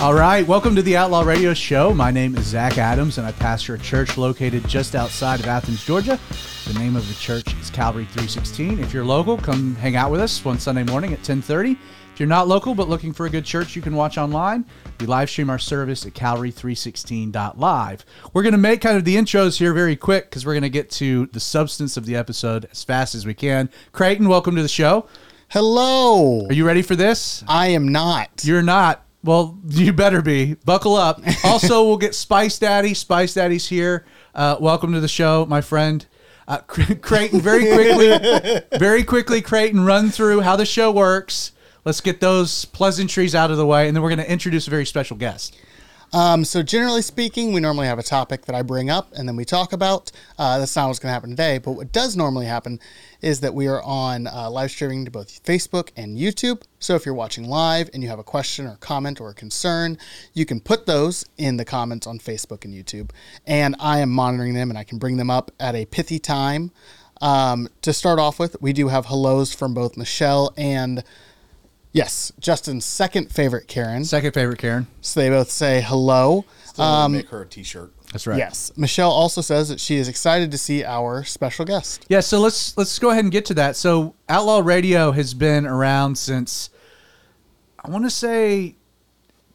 All right, welcome to the Outlaw Radio Show. My name is Zach Adams, and I pastor a church located just outside of Athens, Georgia. The name of the church is Calvary 316. If you're local, come hang out with us one Sunday morning at 10:30. If you're not local but looking for a good church you can watch online, we live stream our service at calvary316.live. We're going to make kind of the intros here very quick because we're going to get to the substance of the episode as fast as we can. Creighton, welcome to the show. Hello. Are you ready for this? I am not. You're not. Well, you better be. Buckle up. Also, we'll get Spice Daddy. Spice Daddy's here. Uh, welcome to the show, my friend. Uh, Creighton, very quickly, very quickly, Creighton, run through how the show works. Let's get those pleasantries out of the way, and then we're going to introduce a very special guest. Um, so generally speaking, we normally have a topic that I bring up and then we talk about. Uh, that's not what's going to happen today. But what does normally happen is that we are on uh, live streaming to both Facebook and YouTube. So if you're watching live and you have a question or comment or a concern, you can put those in the comments on Facebook and YouTube. And I am monitoring them and I can bring them up at a pithy time. Um, to start off with, we do have hellos from both Michelle and Yes, Justin's second favorite Karen. Second favorite Karen. So they both say hello. Still um, make her a T-shirt. That's right. Yes. Michelle also says that she is excited to see our special guest. Yeah. So let's let's go ahead and get to that. So Outlaw Radio has been around since I want to say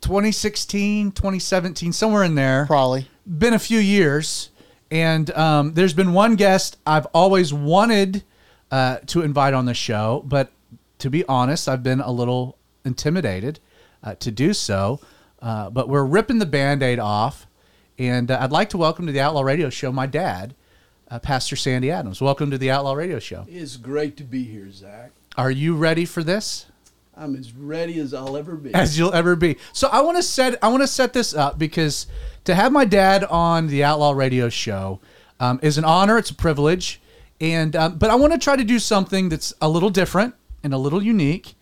2016, 2017, somewhere in there. Probably been a few years, and um, there's been one guest I've always wanted uh, to invite on the show, but to be honest, I've been a little intimidated uh, to do so. Uh, but we're ripping the band aid off. And uh, I'd like to welcome to the Outlaw Radio Show my dad, uh, Pastor Sandy Adams. Welcome to the Outlaw Radio Show. It's great to be here, Zach. Are you ready for this? I'm as ready as I'll ever be. As you'll ever be. So I want to set I want to set this up because to have my dad on the Outlaw Radio Show um, is an honor. It's a privilege, and um, but I want to try to do something that's a little different and a little unique.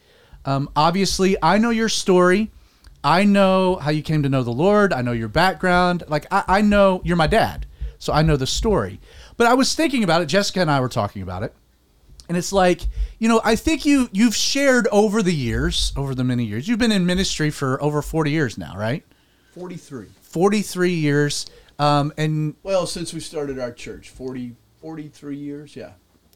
Um, obviously, I know your story. I know how you came to know the Lord. I know your background. Like, I, I know you're my dad. So I know the story. But I was thinking about it. Jessica and I were talking about it. And it's like, you know, I think you you've shared over the years, over the many years. You've been in ministry for over 40 years now, right? 43. 43 years. Um, and well, since we started our church, 40 43 years, yeah.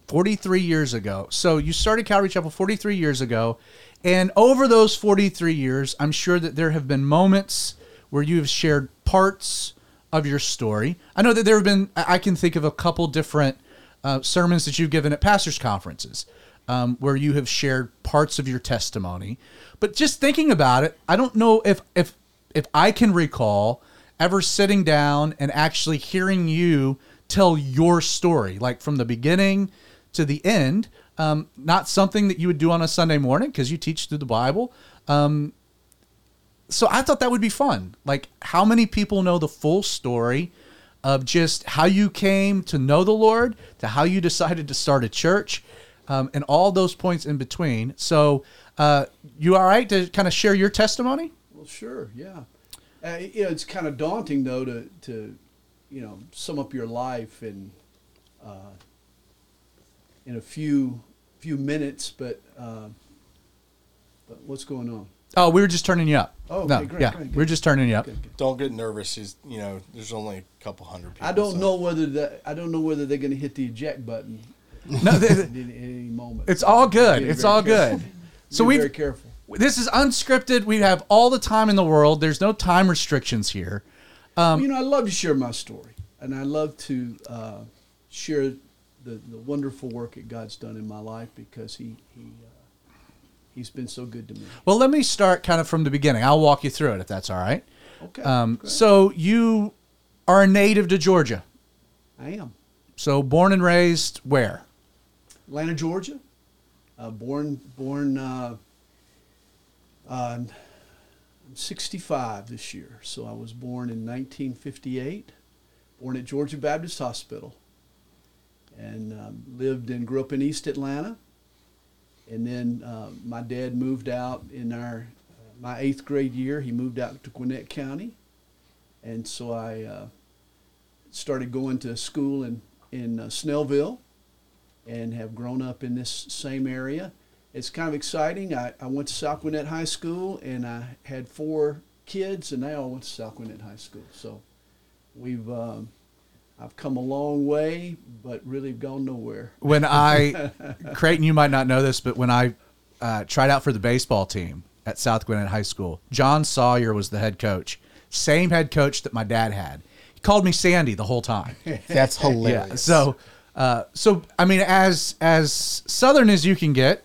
43 years ago. So you started Calvary Chapel 43 years ago. And over those 43 years, I'm sure that there have been moments where you have shared parts of your story. I know that there have been, I can think of a couple different uh, sermons that you've given at pastors' conferences um, where you have shared parts of your testimony. But just thinking about it, I don't know if, if, if I can recall ever sitting down and actually hearing you tell your story, like from the beginning to the end. Um, not something that you would do on a Sunday morning because you teach through the Bible. Um, so I thought that would be fun. Like, how many people know the full story of just how you came to know the Lord, to how you decided to start a church, um, and all those points in between? So, uh, you all right to kind of share your testimony? Well, sure, yeah. Uh, you know, it's kind of daunting though to to you know sum up your life and uh, in a few few minutes, but uh, but what's going on? Oh, we were just turning you up. Oh, okay, no, great, yeah, great, we're just turning you up. Good, good. Don't get nervous. He's, you know, there's only a couple hundred people. I don't so- know whether that I don't know whether they're going to hit the eject button No, at th- any, any moment. it's all good. Being It's all careful. good. So Being we very careful. this is unscripted. We have all the time in the world. There's no time restrictions here. Um, you know, I love to share my story, and I love to uh, share the, the wonderful work that God's done in my life because He He uh, He's been so good to me. Well, let me start kind of from the beginning. I'll walk you through it if that's all right. Okay. Um, so you are a native to Georgia. I am So born and raised where? Atlanta, Georgia. Uh, born born. Uh, uh, I'm 65 this year, so I was born in 1958. Born at Georgia Baptist Hospital, and um, lived and grew up in East Atlanta. And then uh, my dad moved out in our uh, my eighth grade year. He moved out to Gwinnett County, and so I uh, started going to school in in uh, Snellville, and have grown up in this same area. It's kind of exciting. I, I went to South Gwinnett High School, and I had four kids, and they all went to South Gwinnett High School. So we've um, I've come a long way, but really gone nowhere. When I, Creighton, you might not know this, but when I uh, tried out for the baseball team at South Gwinnett High School, John Sawyer was the head coach. Same head coach that my dad had. He called me Sandy the whole time. That's hilarious. Yeah. So, uh, so I mean, as as southern as you can get,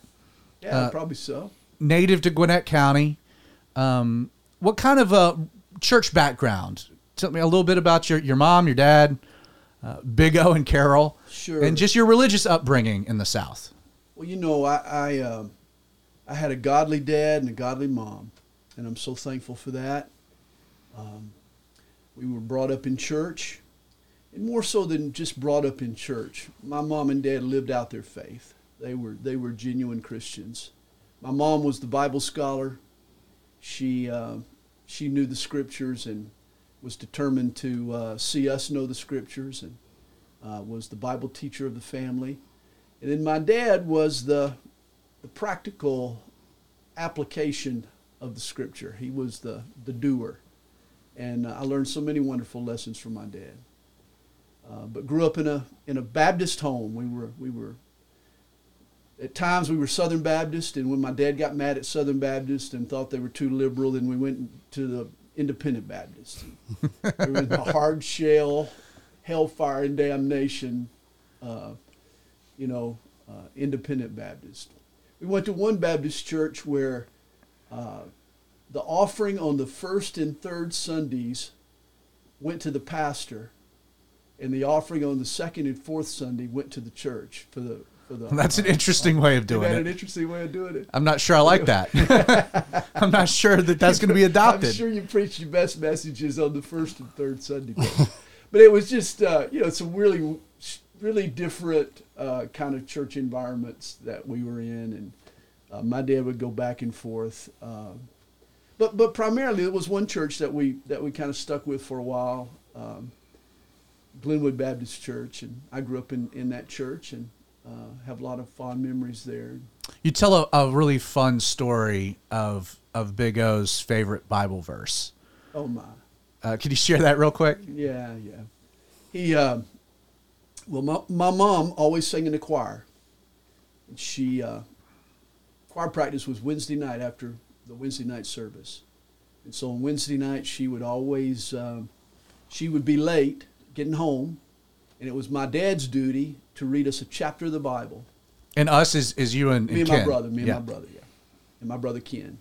Yeah, Uh, probably so. native to Gwinnett County. Um, what kind of a church background? Tell me a little bit about your, your mom, your dad, uh, Big O and Carol, Sure. and just your religious upbringing in the South. Well, you know, I I, um, I had a godly dad and a godly mom, and I'm so thankful for that. Um, we were brought up in church, and more so than just brought up in church. My mom and dad lived out their faith. They were they were genuine Christians. My mom was the Bible scholar. She uh, she knew the scriptures and was determined to uh, see us know the scriptures and uh, was the Bible teacher of the family. And then my dad was the, the practical application of the scripture. He was the, the doer. And uh, I learned so many wonderful lessons from my dad. Uh, but grew up in a, in a Baptist home. We were, we were, at times we were Southern Baptist, and when my dad got mad at Southern Baptist and thought they were too liberal, then we went to the Independent Baptist. it was the hard shell, hellfire and damnation uh, you know, uh, independent Baptist. We went to one Baptist church where uh, the offering on the first and third Sundays went to the pastor, and the offering on the second and fourth Sunday went to the church for the. That's an interesting way of doing that an it. interesting way of doing it? I'm not sure I like that. I'm not sure that that's going to be adopted. I'm sure you preach your best messages on the first and third Sunday. But, it was just, uh, you know, some really, really different uh, kind of church environments that we were in. And uh, my dad would go back and forth. Um, but, but primarily, it was one church that we, that we kind of stuck with for a while um, Glenwood Baptist Church. And I grew up in, in that church and have a lot of fond memories there. You tell a, a really fun story of of Big O's favorite Bible verse. Oh, my. Uh, could you share that real quick? Yeah, yeah. He, uh, well, my, my mom always sang in the choir. She, uh, choir practice was Wednesday night after the Wednesday night service. And so on Wednesday night, she would always, um, she would be late getting home. And it was my dad's duty to read us a chapter of the Bible. And us is, is you and, Me and Ken. my brother, me and my brother, yeah. And my brother Ken.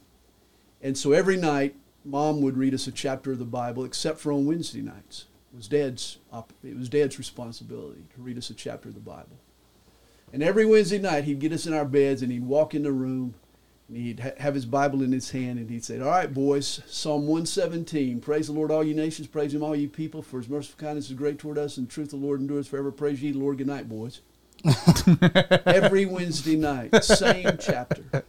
And so every night, mom would read us a chapter of the Bible, except for on Wednesday nights. It was dad's, it was dad's responsibility to read us a chapter of the Bible. And every Wednesday night, he'd get us in our beds and he'd walk in the room and he'd ha- have his Bible in his hand and he'd say, All right, boys, Psalm 117. Praise the Lord, all you nations. Praise him, all you people, for his merciful kindness is great toward us, and truth the Lord endures forever. Praise ye the Lord. Good night, boys. every Wednesday night, same chapter.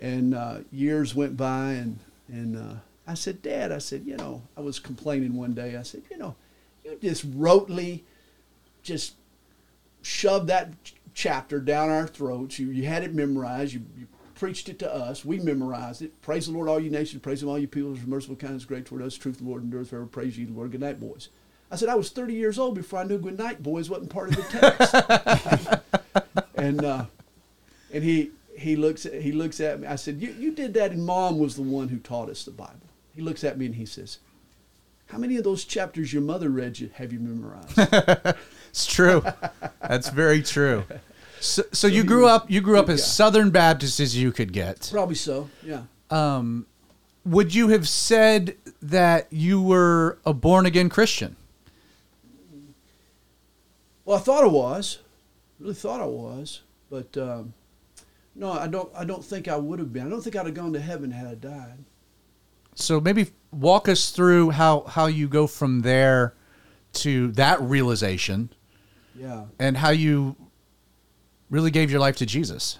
And uh, years went by, and and uh, I said, Dad, I said, you know, I was complaining one day. I said, you know, you just rotely, just shoved that ch- chapter down our throats. You you had it memorized. You, you preached it to us. We memorized it. Praise the Lord, all you nations. Praise Him, all you people. His merciful kindness, great toward us. Truth, the Lord endures forever. Praise you, the Lord. Good night, boys. I said I was 30 years old before I knew "Good night, boys" wasn't part of the text. and uh, and he he looks at he looks at me. I said, "You you did that, and Mom was the one who taught us the Bible." He looks at me and he says, "How many of those chapters your mother read you have you memorized?" It's true. That's very true. So, so you grew up you grew up as. Southern Baptist as you could get. Probably so. Yeah. Um, would you have said that you were a born again Christian? Well, I thought I was, really thought I was, but um, no, I don't. I don't think I would have been. I don't think I'd have gone to heaven had I died. So maybe walk us through how how you go from there to that realization Yeah. and how you really gave your life to Jesus.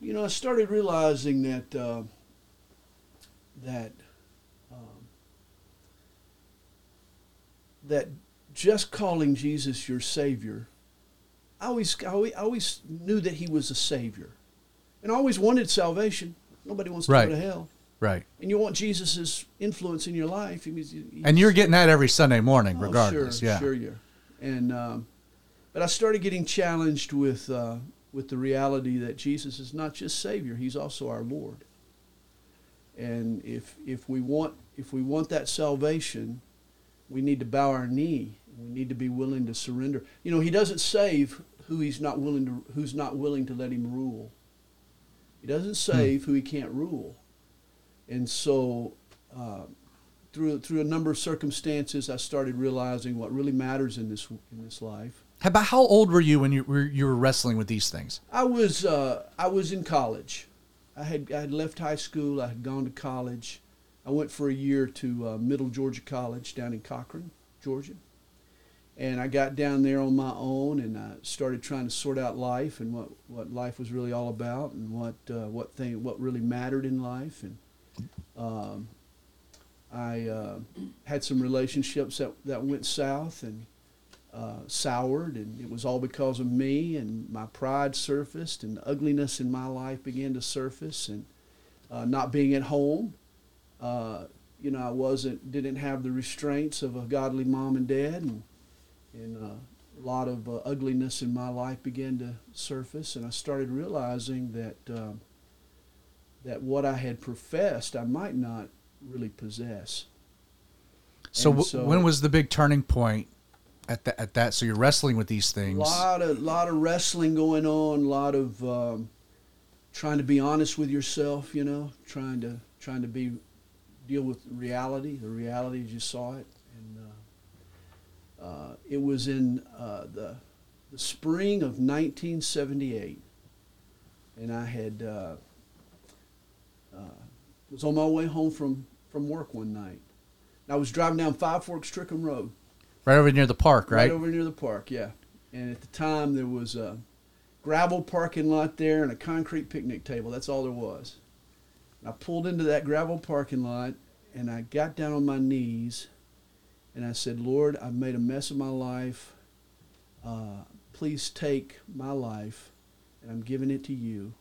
You know, I started realizing that uh, that um, that just calling Jesus your Savior, I always, I always, knew that He was a Savior, and I always wanted salvation. Nobody wants to Right. go to hell. Right. and you want Jesus' influence in your life. He means- he- And you're getting that every Sunday morning, Oh, regardless. Sure, yeah. sure, you're. And um, but I started getting challenged with uh, with the reality that Jesus is not just Savior; He's also our Lord. And if if we want if we want that salvation, we need to bow our knee. We need to be willing to surrender. You know, He doesn't save who He's not willing to who's not willing to let Him rule. He doesn't save who He can't rule. And so. Uh, through through a number of circumstances, I started realizing what really matters in this in this life. How About how old were you when you were you were wrestling with these things? I was uh, I was in college. I had I had left high school. I had gone to college. I went for a year to uh, Middle Georgia College down in Cochran, Georgia, and I got down there on my own and I started trying to sort out life and what, what life was really all about and what uh, what thing what really mattered in life and. Um, I uh, had some relationships that, that went south and uh, soured, and it was all because of me, and my pride surfaced, and the ugliness in my life began to surface, and uh, not being at home. Uh, you know, I wasn't, didn't have the restraints of a godly mom and dad, and, and uh, a lot of uh, ugliness in my life began to surface, and I started realizing that um, that what I had professed, I might not really possess. So, w- so- when was the big turning point at that? At that, so you're wrestling with these things A lot of lot of wrestling going on, a lot of um, trying to be honest with yourself. You know, trying to trying to be deal with reality, the reality as you saw it, and uh, uh, it was in uh, the the spring of 1978, and I had uh, uh, was on my way home from from work one night. And I was driving down Five Forks Trickum Road right over near the park, right? over near the park, yeah. And at the time, there was a gravel parking lot there and a concrete picnic table. That's all there was. And I pulled into that gravel parking lot and I got down on my knees and I said, Lord, I've made a mess of my life. Uh, please take my life and I'm giving it to you.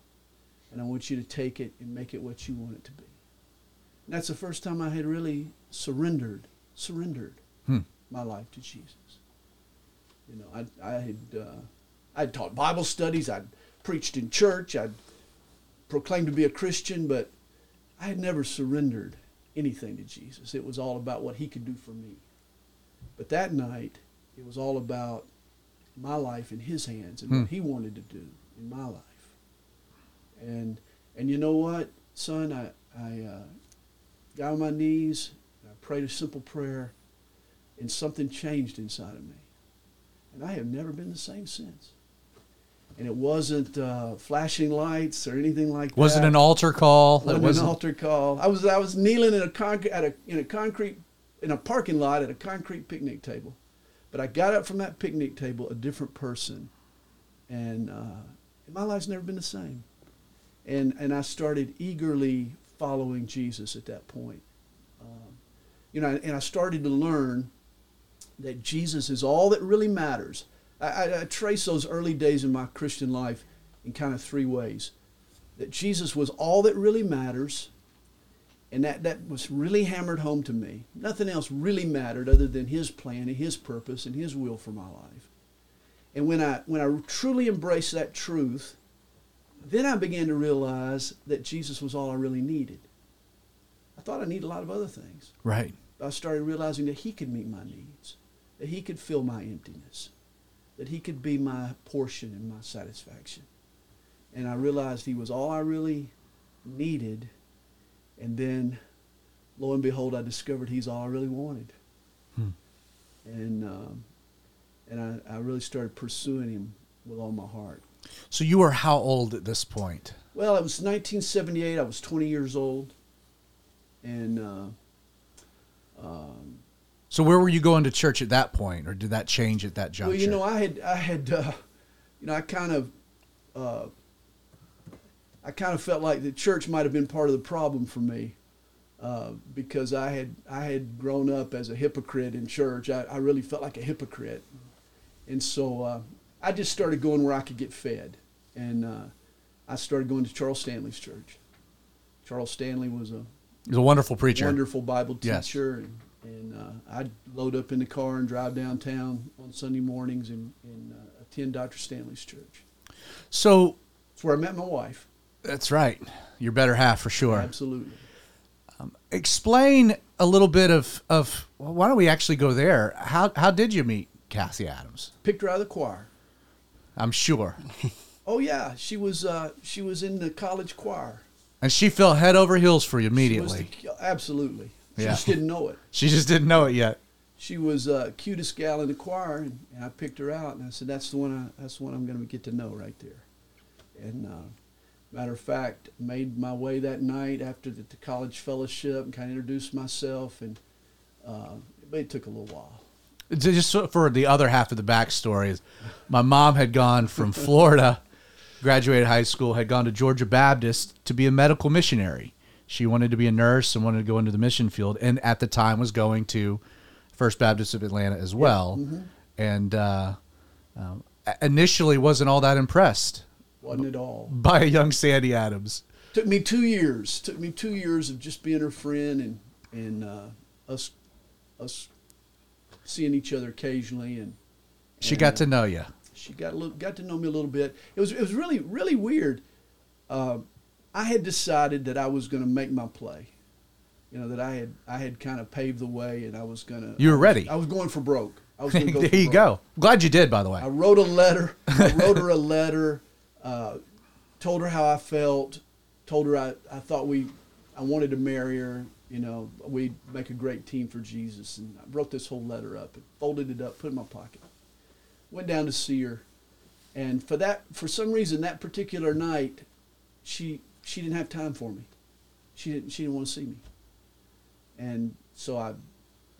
And I want you to take it and make it what you want it to be. And that's the first time I had really surrendered, surrendered Hmm. My life to Jesus. You know, I, I had uh, I'd taught Bible studies, I'd preached in church, I'd proclaimed to be a Christian, but I had never surrendered anything to Jesus. It was all about what He could do for me. But that night, it was all about my life in His hands and Hmm. what He wanted to do in my life. And and you know what, son, I I uh, got on my knees, I prayed a simple prayer, and something changed inside of me. And I have never been the same since. And it wasn't uh, flashing lights or anything like that. Was that. it an altar call? It Wasn't an wasn't- altar call. I was I was kneeling in a at a in a concrete in a parking lot at a concrete picnic table, but I got up from that picnic table a different person, and, uh, my life's never been the same. And and I started eagerly following Jesus at that point. Um, you know, and I started to learn that Jesus is all that really matters. I, I, I trace those early days in my Christian life in kind of three ways that Jesus was all that really matters, and that, that was really hammered home to me. Nothing else really mattered other than His plan and His purpose and His will for my life. And when I when I truly embraced that truth, then I began to realize that Jesus was all I really needed. I thought I needed a lot of other things. right. I started realizing that He could meet my needs, that He could fill my emptiness, that He could be my portion and my satisfaction. And I realized He was all I really needed. And then, lo and behold, I discovered He's all I really wanted. Hmm. And um, and I, I really started pursuing Him with all my heart. So you were how old at this point? Well, it was 1978. I was 20 years old, and uh, um, So where were you going to church at that point, or did that change at that juncture? Well, you know, I had, I had, uh, you know, I kind of, uh, I kind of felt like the church might have been part of the problem for me, uh, because I had, I had grown up as a hypocrite in church. I, I really felt like a hypocrite, and so uh, I just started going where I could get fed, and uh, I started going to Charles Stanley's church. Charles Stanley was a He's a wonderful preacher. wonderful Bible Yes. teacher, and, and uh, I'd load up in the car and drive downtown on Sunday mornings and, and uh, attend Dr. Stanley's church. So It's where I met my wife. that's right. Your better half for sure. Absolutely. Explain a little bit of of well, why don't we actually go there? How how did you meet Kathy Adams? Picked her out of the choir. I'm sure. Oh yeah, she was uh, she was in the college choir. And she fell head over heels for you immediately. the- absolutely. She Yeah. just didn't know it. She just didn't know it yet. She was uh, cutest gal in the choir, and, and I picked her out, and I said, "That's the one. I, that's the one I'm going to get to know right there." And uh, matter of fact, made my way that night after the, the college fellowship, and kind of introduced myself, and uh, but it took a little while. Just for the other half of the backstory is my mom had gone from Florida, graduated high school, had gone to Georgia Baptist to be a medical missionary. She wanted to be a nurse and wanted to go into the mission field, and at the time was going to First Baptist of Atlanta as well. And uh, um, initially wasn't all that impressed Wasn't it all? by a young Sandy Adams. Took me two years. Took me two years of just being her friend and and uh, us us seeing each other occasionally and She and, got uh, to know you. she got a little, got to know me a little bit. It was it was really really weird. Uh, I had decided that I was going to make my play. You know that I had I had kind of paved the way, and I was going to. You were ready. I was going for broke. I was going to go. there you broke. go. Glad you did, by the way. I wrote a letter. I wrote her a letter. Uh, told her how I felt. Told her I, I thought we, I wanted to marry her. You know, we'd make a great team for Jesus. And I wrote this whole letter up and folded it up, put it in my pocket. Went down to see her, and for that, for some reason, that particular night, she she didn't have time for me. She didn't she didn't want to see me. And so I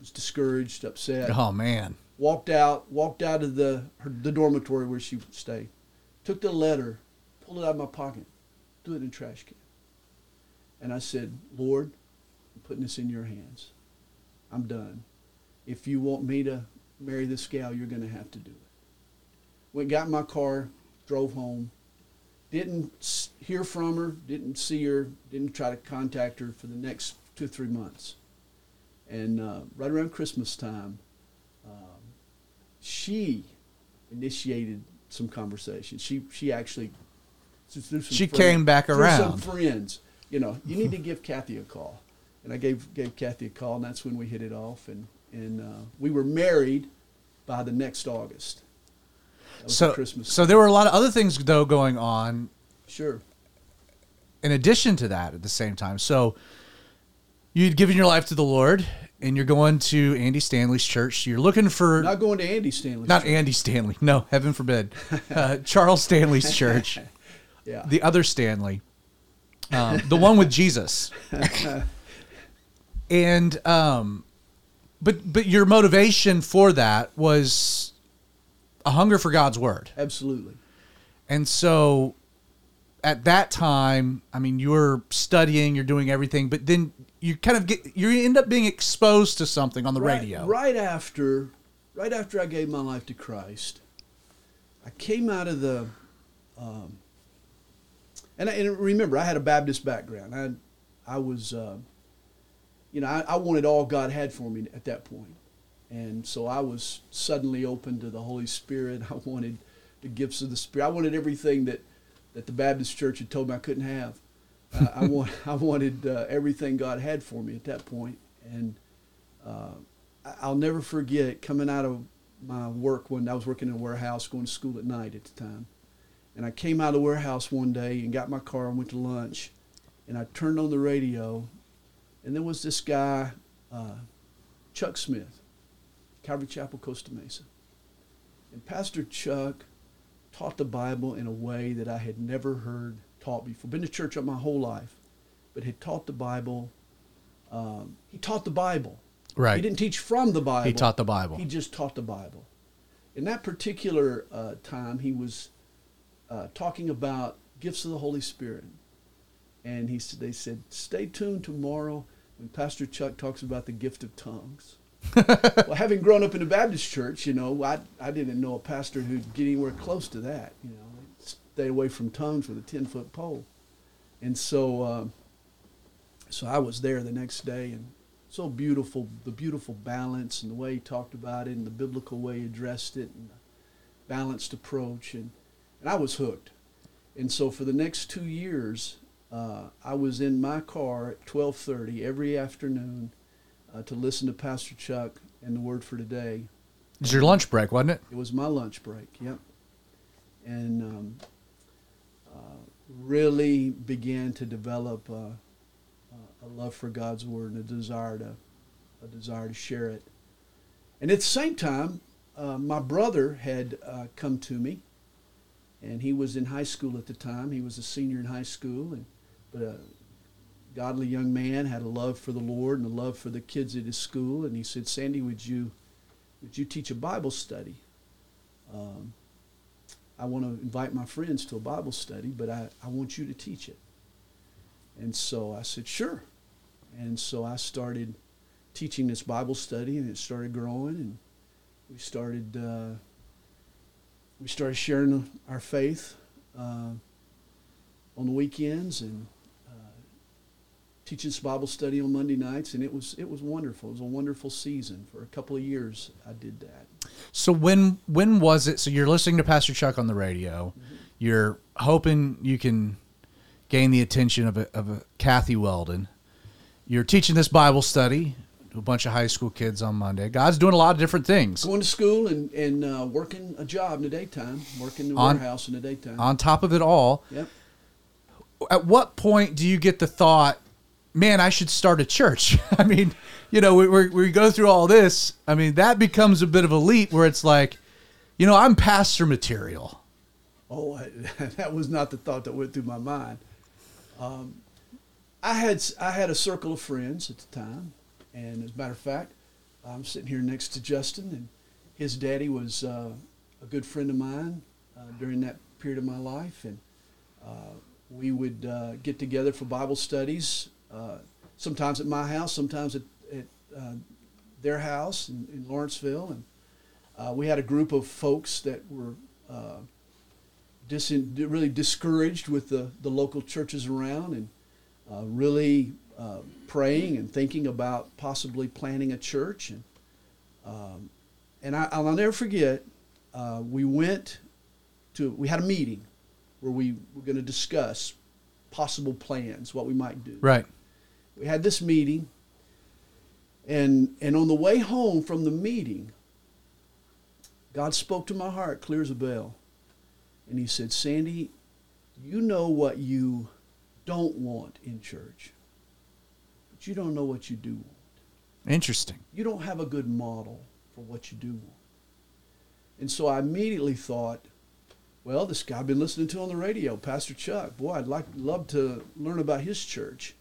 was discouraged, upset. Oh man. walked out walked out of the her, the dormitory where she stayed. Took the letter pulled it out of my pocket threw it in the trash can. And i said lord i'm putting this in your hands. I'm done. If you want me to marry this gal you're going to have to do it. Went got in my car drove home didn't hear from her didn't see her didn't try to contact her for the next two or three months and uh, right around christmas time um, she initiated some conversation. She she actually She friend- came back around. Some friends, you know, you need to give Kathy a call, and I gave gave Kathy a call, and that's when we hit it off, and and uh, we were married by the next August. So Christmas. so there were a lot of other things though going on sure. in addition to that at the same time. So you'd given your life to the Lord and you're going to Andy Stanley's church. You're looking for Not going to Andy Stanley. not Andy Stanley. No, heaven forbid. Uh, Charles Stanley's church. Yeah. The other Stanley. Um, the one with Jesus. and um but but your motivation for that was a hunger for God's word. Absolutely. And so at that time, I mean, you're studying, you're doing everything, but then you kind of get, you end up being exposed to something on the right, radio. Right after, right after I gave my life to Christ, I came out of the, um, and, I, and remember, I had a Baptist background. I, I was, uh, you know, I, I wanted all God had for me at that point, and so I was suddenly open to the Holy Spirit. I wanted the gifts of the Spirit. I wanted everything that, that the Baptist Church had told me I couldn't have. Uh, I want, I wanted uh, everything God had for me at that point. and uh, I'll never forget coming out of my work when I was working in a warehouse, going to school at night at the time. And I came out of the warehouse one day and got my car and went to lunch. And I turned on the radio, and there was this guy, uh, Chuck Smith, Calvary Chapel, Costa Mesa. And Pastor Chuck taught the Bible in a way that I had never heard taught before. Been to church my whole life, but had taught the Bible. Um, he taught the Bible. Right. He didn't teach from the Bible. He taught the Bible. He just taught the Bible. In that particular uh, time, he was uh, talking about gifts of the Holy Spirit, and he said, "They said, stay tuned tomorrow when Pastor Chuck talks about the gift of tongues." well, having grown up in a Baptist church, you know, I I didn't know a pastor who'd get anywhere close to that. You know, stay away from tongues with a ten foot pole, and so. Um, so I was there the next day, and so beautiful, the beautiful balance and the way he talked about it, and the biblical way he addressed it, and the balanced approach, and and I was hooked. And so for the next two years, uh, I was in my car at twelve thirty every afternoon uh, to listen to Pastor Chuck and the Word for Today. It was your lunch break, wasn't it? It was my lunch break. Yep. And um, uh, really began to develop uh, uh, a love for God's word and a desire to a desire to share it. And at the same time, uh, my brother had uh, come to me, and he was in high school at the time. He was a senior in high school, and but a godly young man had a love for the Lord and a love for the kids at his school. And he said, "Sandy, would you would you teach a Bible study?" Um, I want to invite my friends to a Bible study, but I, I want you to teach it. And so I said, sure. And so I started teaching this Bible study, and it started growing, and we started uh, we started sharing our faith uh, on the weekends and teaching this Bible study on Monday nights, and it was it was wonderful. It was a wonderful season. For a couple of years, I did that. So when when was it? So you're listening to Pastor Chuck on the radio. You're hoping you can gain the attention of a, of a Kathy Weldon. You're teaching this Bible study to a bunch of high school kids on Monday. God's doing a lot of different things. Going to school and, and uh, working a job in the daytime, working in the On- warehouse in the daytime. On top of it all, yep. at what point do you get the thought, man, I should start a church? I mean, you know, we, we, we go through all this. I mean, that becomes a bit of a leap where it's like, you know, I'm pastor material. Oh, I, that was not the thought that went through my mind. Um, I had I had a circle of friends at the time, and as a matter of fact, I'm sitting here next to Justin, and his daddy was uh, a good friend of mine uh, during that period of my life, and uh, we would uh, get together for Bible studies, uh, sometimes at my house, sometimes at, at uh, their house in, in Lawrenceville, and uh, we had a group of folks that were uh, really discouraged with the, the local churches around and uh, really uh, praying and thinking about possibly planting a church. And, um, and I, I'll never forget, we went to, we had a meeting where we were going to discuss possible plans, what we might do. Right. We had this meeting, and, and on the way home from the meeting, God spoke to my heart clear as a bell. And he said, Sandy, you know what you don't want in church, but you don't know what you do want. Interesting. You don't have a good model for what you do want. And so I immediately thought, well, this guy I've been listening to on the radio, Pastor Chuck. Boy, I'd like love to learn about his church.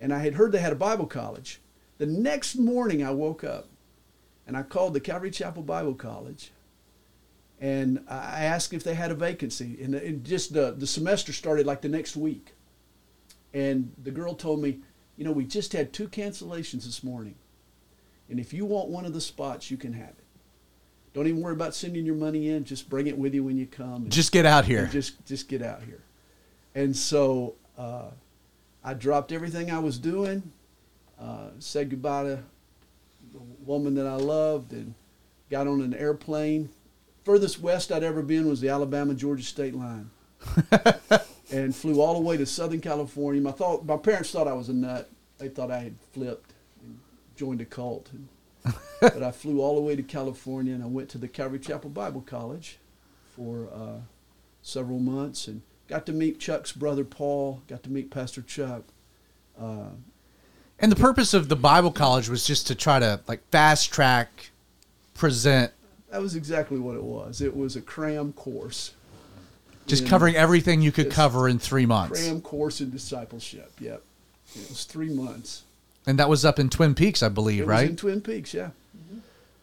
And I had heard they had a Bible college. The next morning I woke up and I called the Calvary Chapel Bible College and I asked if they had a vacancy. And it just the, the semester started like the next week. And the girl told me, you know, we just had two cancellations this morning. And if you want one of the spots, you can have it. Don't even worry about sending your money in. Just bring it with you when you come. and- Just get out here. just just get out here. And so uh, I dropped everything I was doing, uh, said goodbye to the woman that I loved, and got on an airplane. Furthest west I'd ever been was the Alabama Georgia state line, and flew all the way to Southern California. My thought, my parents thought I was a nut. They thought I had flipped and joined a cult. But I flew all the way to California, and I went to the Calvary Chapel Bible College for uh, several months, and got to meet Chuck's brother Paul. Got to meet Pastor Chuck. Uh, And the purpose of the Bible college was just to try to like fast track present that was exactly what it was. It was a cram course. just in- covering everything you could cover in 3 months. Cram course in discipleship. Yep. It was three months. And that was up in Twin Peaks, I It believe, was right? in Twin Peaks, yeah.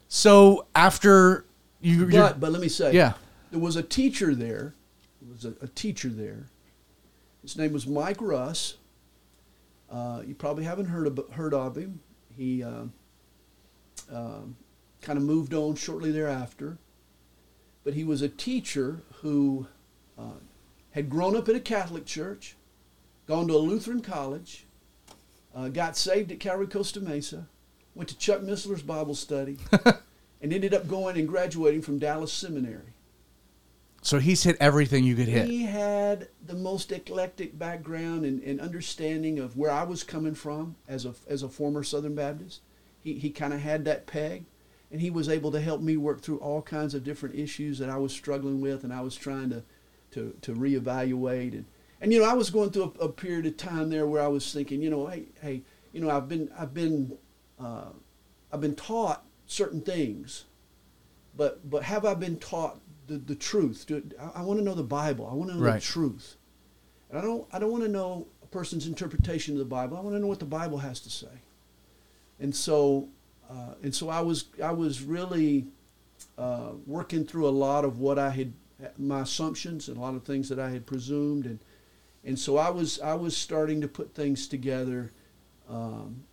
so after you But but let me say, Yeah. there was a teacher there. Was a, a teacher there. His name was Mike Russ. Uh, you probably haven't heard of heard of him. He uh, um, kind of moved on shortly thereafter. But he was a teacher who uh, had grown up in a Catholic church, gone to a Lutheran college, uh, got saved at Calvary Costa Mesa, went to Chuck Missler's Bible study, and ended up going and graduating from Dallas Seminary. So he's hit everything you could hit. He had the most eclectic background and, and understanding of where I was coming from as a, as a former Southern Baptist. He, he kind of had that peg, and he was able to help me work through all kinds of different issues that I was struggling with, and I was trying to, to, to reevaluate. And, and you know, I was going through a, a period of time there where I was thinking, you know, hey, hey, you know, I've been, I've been, uh, I've been taught certain things, but but have I been taught the, the truth? I, I want to know the Bible. I want to know Right. the truth. And I don't I don't want to know a person's interpretation of the Bible. I want to know what the Bible has to say. And so uh, and so I was I was really uh, working through a lot of what I had my assumptions and a lot of things that I had presumed and and so I was I was starting to put things together um,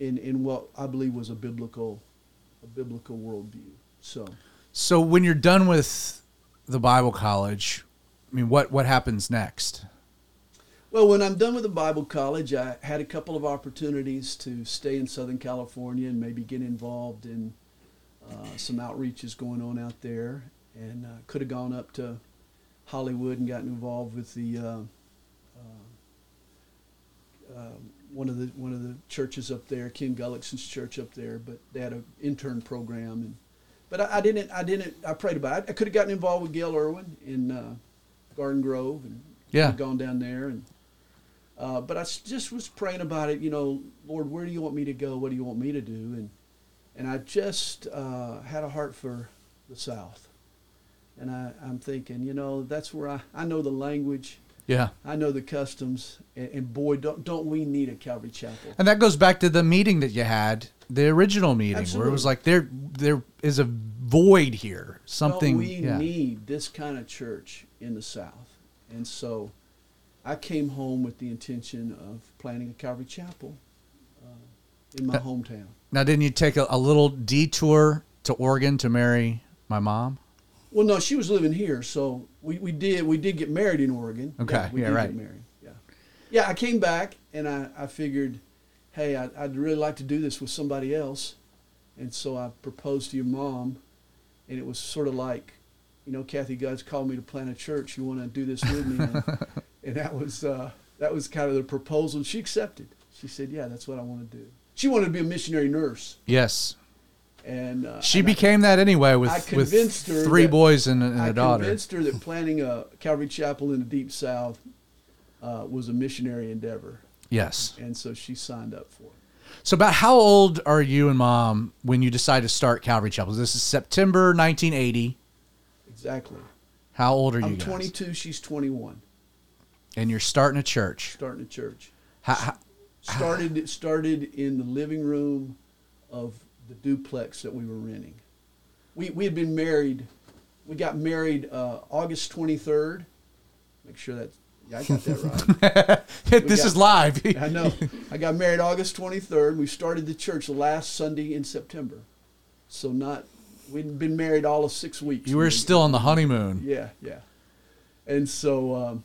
in in what I believe was a biblical a biblical worldview. So So when you're done with the Bible college, I mean, what what happens next? Well, when I'm done with the Bible college, I had a couple of opportunities to stay in Southern California and maybe get involved in uh, some outreaches going on out there, and uh, could have gone up to Hollywood and gotten involved with the uh, uh, uh, one of the one of the churches up there, Kenn Gulliksen's church up there. But they had an intern program, and but I, I didn't I didn't I prayed about it. I could have gotten involved with Gail Irwin in uh, Garden Grove and Yeah. gone down there and uh, but I just was praying about it. You know, Lord, where do you want me to go? What do you want me to do? And and I just uh, had a heart for the South, and I, I'm thinking, you know, that's where I, I know the language, Yeah. I know the customs, and, and boy, don't don't we need a Calvary Chapel? And that goes back to the meeting that you had, the original meeting, where it was like there there is a void here. Something. Don't we yeah. need this kind of church in the South, and so I came home with the intention of planting a Calvary Chapel uh, in my That- hometown. Now, didn't you take a, a little detour to Oregon to marry my mom? Well, no, she was living here, so we, we did we did get married in Oregon. Okay, we yeah, did right. Get married. Yeah, yeah. I came back and I, I figured, hey, I, I'd really like to do this with somebody else, and so I proposed to your mom, and it was sort of like, you know, Kathy, God's called me to plant a church. You want to do this with me? and, and that was uh, that was kind of the proposal. She accepted. She said, yeah, that's what I want to do. She wanted to be a missionary nurse, Yes. And uh, She and I- became that anyway with, with three boys and, a- and a I daughter. I convinced her that planting a Calvary Chapel in the Deep South uh, was a missionary endeavor, Yes. and so she signed up for it. So, about how old are you and mom when you decide to start Calvary Chapel? This is September 1980. Exactly. How old are you I'm 22. She's 21. And you're starting a church. Starting a church. How, how, Started it started in the living room of the duplex that we were renting. We we had been married. We got married uh, August 23rd. Make sure that yeah I got that right. this got- is live. I know. I got married August 23rd. We started the church the last Sunday in September. So not we'd been married all of six weeks. you were still on the honeymoon. Yeah, yeah. And so um,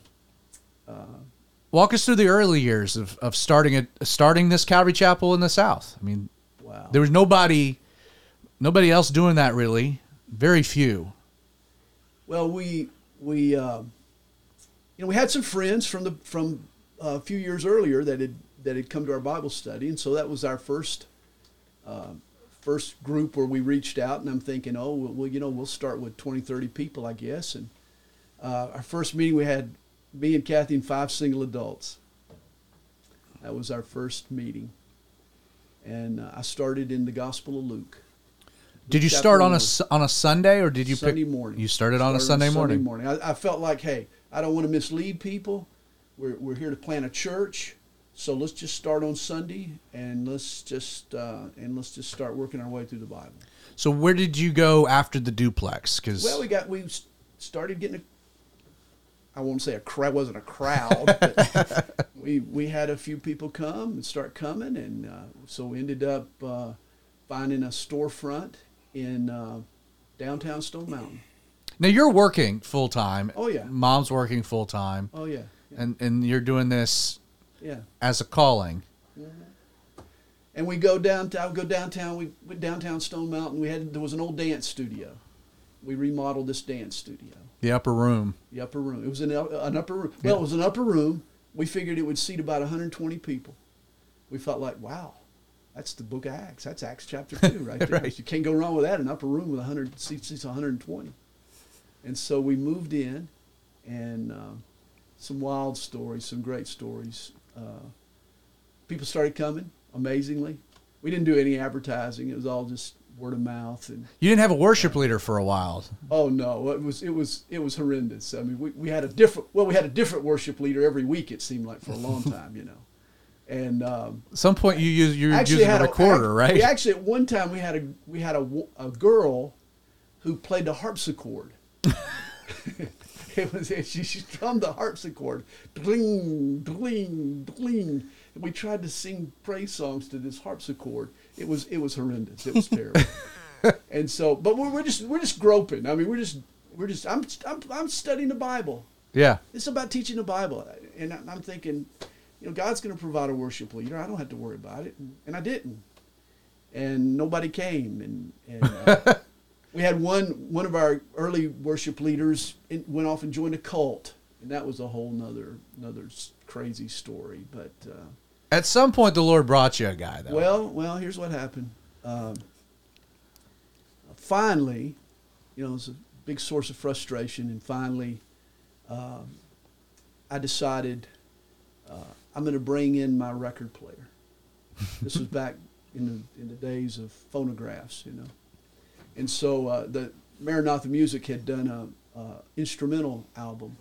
Walk us through the early years of, of starting it, starting this Calvary Chapel in the South. I mean, wow. there was nobody, nobody else doing that really. Very few. Well, we we um, you know we had some friends from the from uh, a few years earlier that had that had come to our Bible study, and so that was our first uh, first group where we reached out. And I'm thinking, oh well, well, you know, we'll start with 20, 30 people, I guess. And uh, our first meeting, we had me and Kathy and five single adults. That was our first meeting, and uh, I started in the Gospel of Luke. Did you start on a on a Sunday or did you Sunday pick? morning. You started on a Sunday morning. Sunday morning. I, I felt like, hey, I don't want to mislead people. We're, we're here to plant a church, so let's just start on Sunday and let's just uh, and let's just start working our way through the Bible. So where did you go after the duplex? Because Well, we got we started getting a. I won't say a crowd. Wasn't a crowd. but we we had a few people come and start coming, and uh, so we ended up uh, finding a storefront in uh, downtown Stone Mountain. now you're working full time. Oh, yeah. Mom's working full time, Oh yeah, yeah. and and you're doing this yeah. as a calling. and we go downtown. Go downtown. We went downtown Stone Mountain. We had there was an old dance studio. We remodeled this dance studio. The upper room. The upper room. It was an, an upper room. Well, it was an upper room. We figured it would seat about 120 people. We felt like, wow, that's the book of Acts. That's Acts chapter 2 right there. Right. You can't go wrong with that. An upper room with 100 seats, seats 120. And so we moved in, and uh, some wild stories, some great stories. Uh, people started coming, amazingly. We didn't do any advertising. It was all just word of mouth and You didn't have a worship leader for a while. Oh no, it was it was it was horrendous. I mean, we, we had a different well, we had a different worship leader every week. It seemed like for a long time, you know. And um, some point, you use you actually using had a recorder, ac- right? We actually at one time we had a we had a, a girl who played the harpsichord. it was she, she strummed the harpsichord, dling dling dling. And we tried to sing praise songs to this harpsichord. It was it was horrendous. It was terrible. and so, but we're, we're just we're just groping. I mean, we're just we're just I'm I'm, I'm studying the Bible. yeah. It's about teaching the Bible, and I'm thinking, you know, God's going to provide a worship leader. I don't have to worry about it, and, I didn't, and nobody came, and, and uh, we had one one of our early worship leaders went off and joined a cult, and that was a whole nother another crazy story. But uh, At some point, the Lord brought you a guy, though. well, well, here's what happened. Um, finally, you know, it was a big source of frustration, and finally, um, I decided uh, I'm going to bring in my record player. this was back in the in the days of phonographs, you know, and so uh, the Maranatha Music had done a, a instrumental album.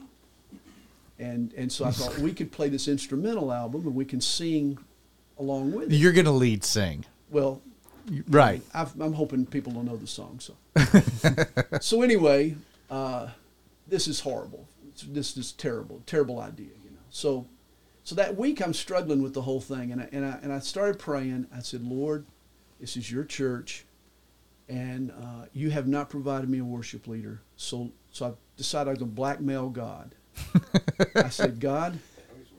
And, and so I thought we could play this instrumental album and we can sing along with it. You're gonna lead sing, Well, right? I've, I'm hoping people will know the song. So, so anyway, uh, this is horrible. It's, this is terrible, terrible idea. You know. So, so that week I'm struggling with the whole thing, and I, and I and I started praying. I said, Lord, this is your church, and uh, you have not provided me a worship leader. So, so I decided I was going to blackmail God. I said, God,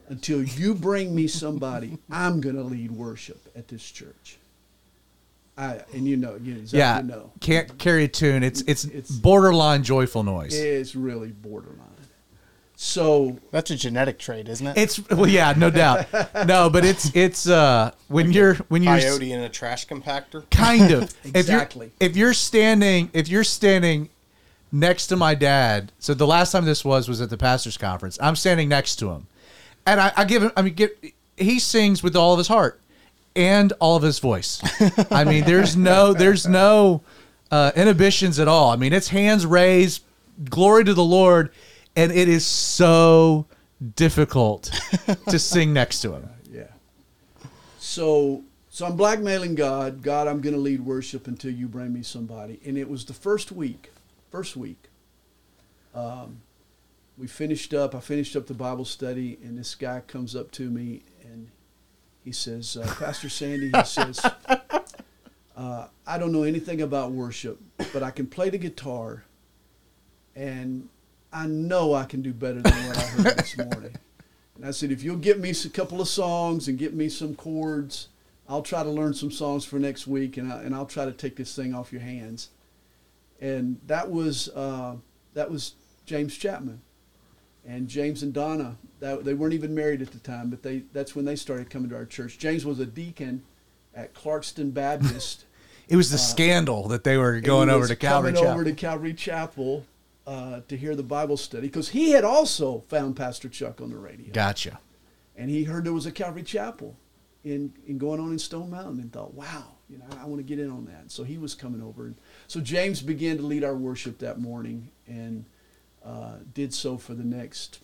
until you bring me somebody, I'm going to lead worship at this church. I and you know, you exactly yeah. know. Can't carry a tune. It's, it's It's- borderline joyful noise. It's really borderline. So That's a genetic trait, isn't it? It's well, yeah, no doubt. No, but it's it's uh when you're when you're Coyote in a trash compactor. kind of Exactly. If you're, if you're standing if you're standing next to my dad, so the last time this was was at the pastors conference. I'm standing next to him, and I, I give him. I mean, get, he sings with all of his heart and all of his voice. I mean, there's no there's no uh, inhibitions at all. I mean, it's hands raised, glory to the Lord, and it is so difficult to sing next to him. yeah. So so I'm blackmailing God. God, I'm going to lead worship until you bring me somebody. And it was the first week. First week. Um, we finished up. I finished up the Bible study, and this guy comes up to me and he says, uh, Pastor Sandy, he says, uh, I don't know anything about worship, but I can play the guitar, and I know I can do better than what I heard this morning. And I said, if you'll get me a couple of songs and get me some chords, I'll try to learn some songs for next week, and, I, and I'll try to take this thing off your hands. And that was uh, that was James Chapman, and James and Donna. That, they weren't even married at the time, but they that's when they started coming to our church. James was a deacon at Clarkston Baptist. It was the scandal that they were going over to Calvary Chapel. over to Calvary Chapel uh, to hear the Bible study because he had also found Pastor Chuck on the radio Gotcha. and he heard there was a Calvary Chapel in, in going on in Stone Mountain and thought, wow, you know, I want to get in on that. So he was coming over. And so James began to lead our worship that morning and uh, did so for the next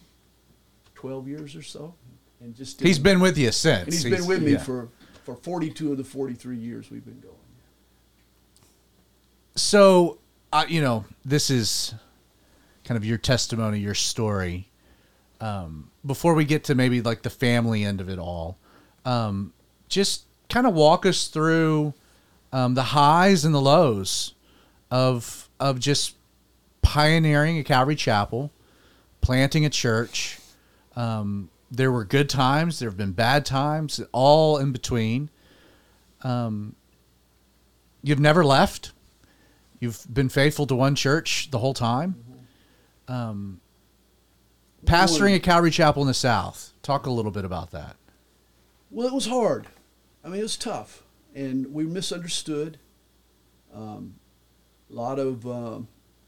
12 years or so. And just He's been with you since. and he's been with me yeah. for, for 42 of the 43 years we've been going. So, uh, you know, this is kind of your testimony, your story. Um, before we get to maybe like the family end of it all, um, just kind of walk us through um, the highs and the lows of of just pioneering a Calvary Chapel, planting a church. Um, there were good times. There have been bad times, all in between. Um, you've never left. You've been faithful to one church the whole time. Um, pastoring a Calvary Chapel in the South. Talk a little bit about that. Well, it was hard. I mean, it was tough, and we misunderstood. Um, a lot of, um,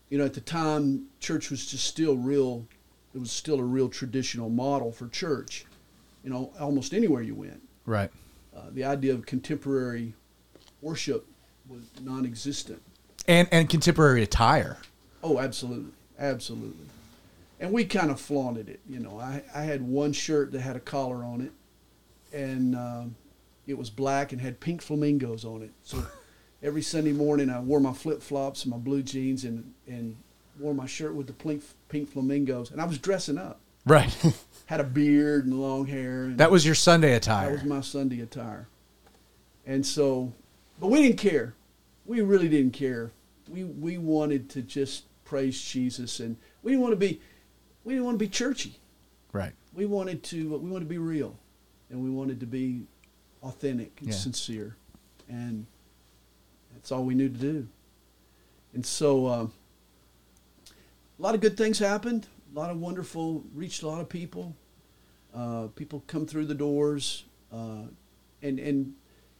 you know, at the time, church was just still real. It was still a real traditional model for church. You know, almost anywhere you went, Right. uh, the idea of contemporary worship was non-existent. And and contemporary attire. Oh, absolutely, absolutely. And we kind of flaunted it. You know, I, I had one shirt that had a collar on it, and um, it was black and had pink flamingos on it. So every Sunday morning, I wore my flip flops and my blue jeans and and wore my shirt with the pink pink flamingos, and I was dressing up. Right. Had a beard and long hair. And that was your Sunday attire. that was my Sunday attire. And so, but we didn't care. We really didn't care. We we wanted to just praise Jesus, and we didn't want to be, we didn't want to be churchy. right. We wanted to we wanted to be real, and we wanted to be authentic and Yeah. sincere, and that's all we knew to do. And so, uh, a lot of good things happened. A lot of wonderful, reached a lot of people. Uh, people come through the doors, uh, and and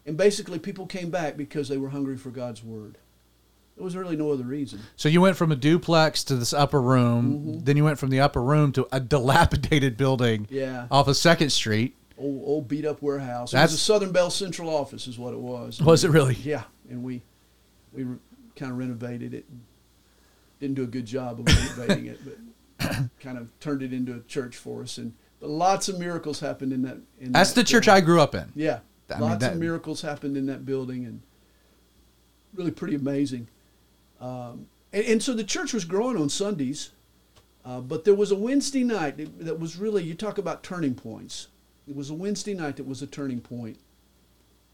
and basically people came back because they were hungry for God's word. There was really no other reason. So you went from a duplex to this upper room. Mm-hmm. Then you went from the upper room to a dilapidated building Yeah. off of Second Street. Old, old beat up warehouse. It was a Southern Bell Central office, is what it was. Was it really? Yeah, and we we re- kind of renovated it. And didn't do a good job of renovating it, but kind of turned it into a church for us. And but lots of miracles happened in that. In That's that the church building. I grew up in. Yeah, I mean, lots that- of miracles happened in that building, and really pretty amazing. Um, and, and so the church was growing on Sundays, uh, but there was a Wednesday night that was really you talk about turning points. It was a Wednesday night that was a turning point.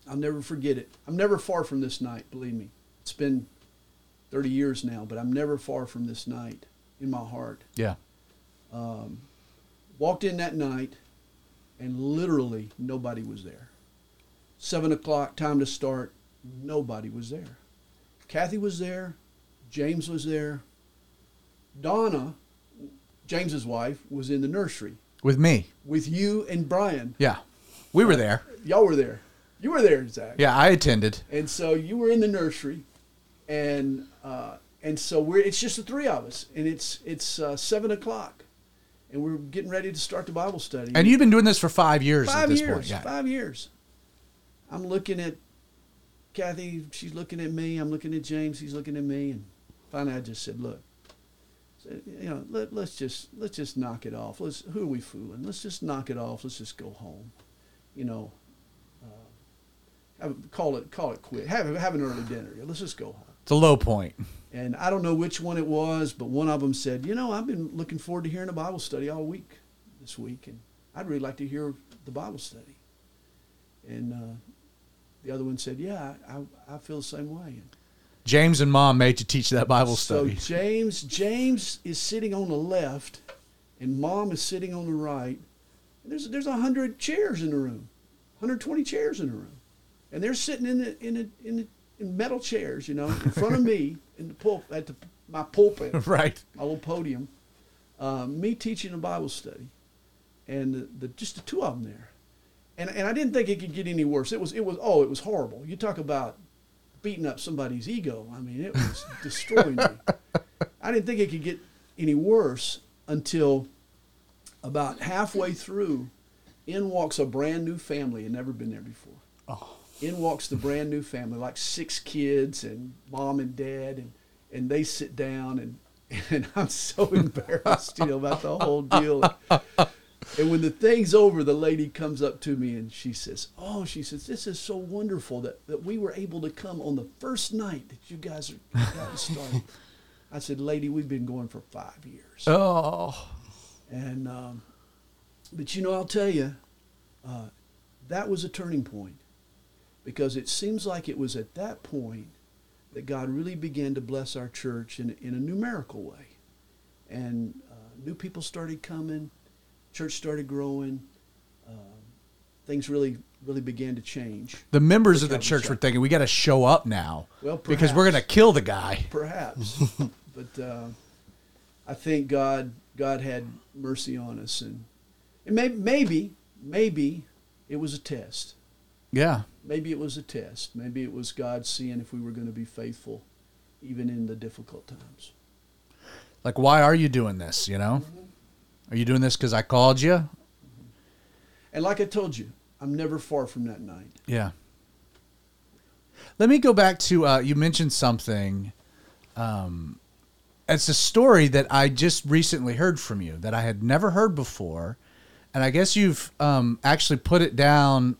I'll never forget it. I'm never far from this night. Believe me, it's been 30 years now, but I'm never far from this night in my heart Yeah. Um, walked in that night and literally nobody was there seven o'clock time to start nobody was there kathy was there james was there donna james's wife was in the nursery With me. with you and brian Yeah. We were there. y'all were there you were there zach Yeah, I attended. and so you were in the nursery, and uh, and so we're it's just the three of us, and it's it's uh, seven o'clock, and we're getting ready to start the Bible study. And you've been doing this for five years at five this years, point. Yeah. five years. I'm looking at Kathy. She's looking at me. I'm looking at James. He's looking at me, and finally I just said, "Look, you know, let, let's just let's just knock it off. Let's who are we fooling? Let's just knock it off. Let's just go home. You know, uh, have, call it call it quit. Have have an early dinner. Let's just go home." It's a low point. And I don't know which one it was, but one of them said, "You know, I've been looking forward to hearing a Bible study all week this week, and I'd really like to hear the Bible study." And uh, the other one said, "Yeah, I, I, I feel the same way." And James and mom made you teach that Bible study. so James James is sitting on the left, and Mom is sitting on the right. And there's there's a hundred chairs in the room, 120 chairs in the room, and they're sitting in the in the in the in metal chairs, you know, in front of me in the pulp at the my pulpit, right. my little podium, um, me teaching a Bible study, and the, the just the two of them there, and and I didn't think it could get any worse. It was it was oh it was horrible. You talk about beating up somebody's ego. I mean it was destroying me. I didn't think it could get any worse until about halfway through. In walks a brand new family, had never been there before. Oh. In walks the brand new family, like six kids and mom and dad, and and they sit down and and I'm so embarrassed, you know, about the whole deal. And when the thing's over, the lady comes up to me and she says, "Oh, she says this is so wonderful that, that we were able to come on the first night that you guys are got started." I said, "Lady, we've been going for five years." Oh. And um, but you know, I'll tell you, uh, that was a turning point because it seems like it was at that point that God really began to bless our church in in a numerical way, and uh, new people started coming, church started growing. Um, things really really began to change. The members of the church were thinking we got to show up now Well, because we're going to kill the guy. perhaps. but uh, I think God God had mercy on us, and, and may, maybe maybe it was a test. Yeah. Maybe it was a test. Maybe it was God seeing if we were going to be faithful, even in the difficult times. Like, why are you doing this? You know, are you doing this because I called you? And like I told you, I'm never far from that night. Yeah. Let me go back to uh, you mentioned something. Um, it's a story that I just recently heard from you that I had never heard before, and I guess you've um, actually put it down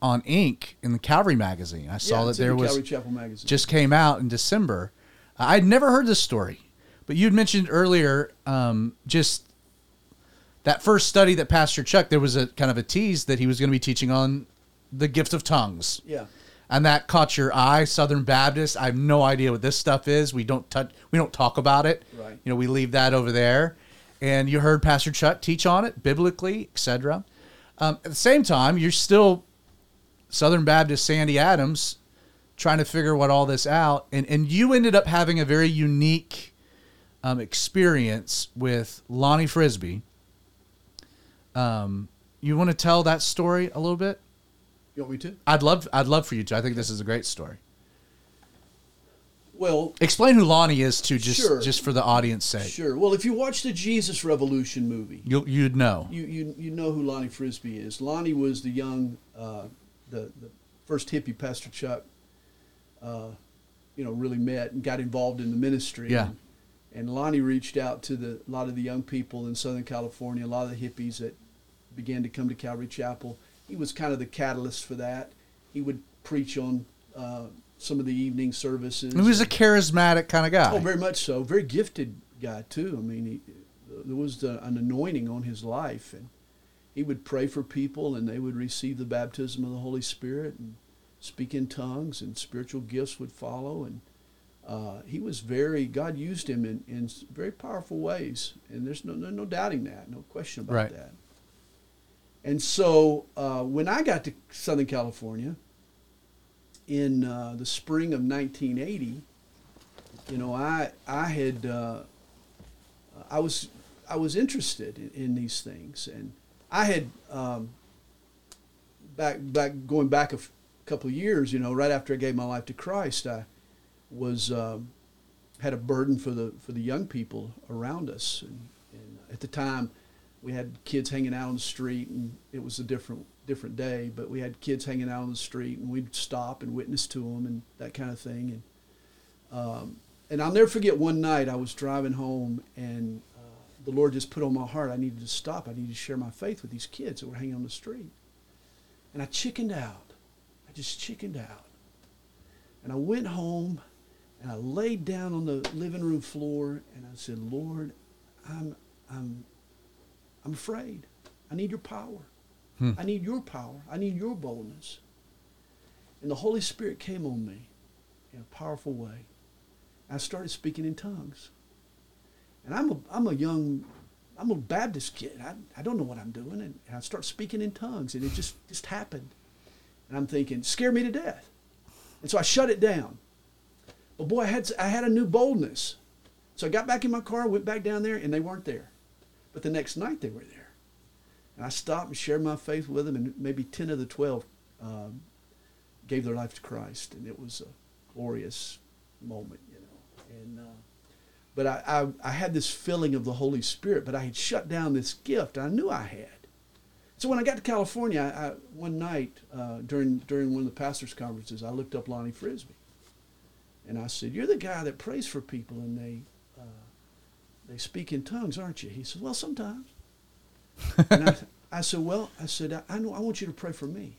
on ink in the Calvary magazine. I saw Yeah, that there the was Calvary Chapel magazine. just came out in December. I'd never heard this story, but you'd mentioned earlier um, just that first study that Pastor Chuck. There was a kind of a tease that he was going to be teaching on the gift of tongues, yeah. and that caught your eye. Southern Baptist. I have no idea what this stuff is. We don't touch. We don't talk about it. Right. You know, we leave that over there. And you heard Pastor Chuck teach on it biblically, etc. Um, at the same time, you're still Southern Baptist Sandy Adams trying to figure what all this out and and you ended up having a very unique um, experience with Lonnie Frisbee. Um, you want to tell that story a little bit? You want me to? I'd love I'd love for you to. I think this is a great story. Well, Explain who Lonnie is to just Sure. just for the audience sake. sure. Well, if you watch the Jesus Revolution movie, You you'd know. you, you you know who Lonnie Frisbee is. Lonnie was the young, uh, the the first hippie Pastor Chuck, uh, you know, really met and got involved in the ministry. Yeah. And, and Lonnie reached out to the a lot of the young people in Southern California, a lot of the hippies that began to come to Calvary Chapel. He was kind of the catalyst for that. He would preach on uh, some of the evening services. He was a charismatic kind of guy. Oh, very much so. Very gifted guy too. I mean, he, there was an anointing on his life, and he would pray for people, and they would receive the baptism of the Holy Spirit and speak in tongues, and spiritual gifts would follow. And uh, he was very. God used him in, in very powerful ways, and there's no no, no doubting that, no question about Right. that. And so uh, when I got to Southern California in uh, the spring of 1980 you know, I I had uh, I was I was interested in, in these things, and I had um, back back going back a f- couple of years. You know, right after I gave my life to Christ, I was um, had a burden for the for the young people around us, and, and at the time we had kids hanging out on the street, and it was a different different day, but we had kids hanging out on the street, and we'd stop and witness to them and that kind of thing, and um, and I'll never forget one night I was driving home and uh, the Lord just put on my heart I needed to stop. I needed to share my faith with these kids that were hanging on the street. And I chickened out. I just chickened out. And I went home and I laid down on the living room floor and I said, Lord, I'm, I'm, I'm afraid. I need your power. Hmm. I need your power. I need your boldness. And the Holy Spirit came on me in a powerful way. I started speaking in tongues. And I'm a, I'm a young, I'm a Baptist kid. I, I don't know what I'm doing. And I start speaking in tongues, and it just, just happened. And I'm thinking, scare me to death. And so I shut it down. But boy, I had, I had a new boldness. So I got back in my car, went back down there, and they weren't there. But the next night they were there. And I stopped and shared my faith with them, and maybe 10 of the 12 um, gave their life to Christ. And it was a glorious moment, you know. And uh, but I, I I had this feeling of the Holy Spirit, but I had shut down this gift. I knew I had. So when I got to California, I, I, one night uh, during during one of the pastors' conferences, I looked up Lonnie Frisbee, and I said, "You're the guy that prays for people and they uh, they speak in tongues, aren't you?" He said, "Well, sometimes." and I, I said, "Well," I said, I, I know I want you to pray for me.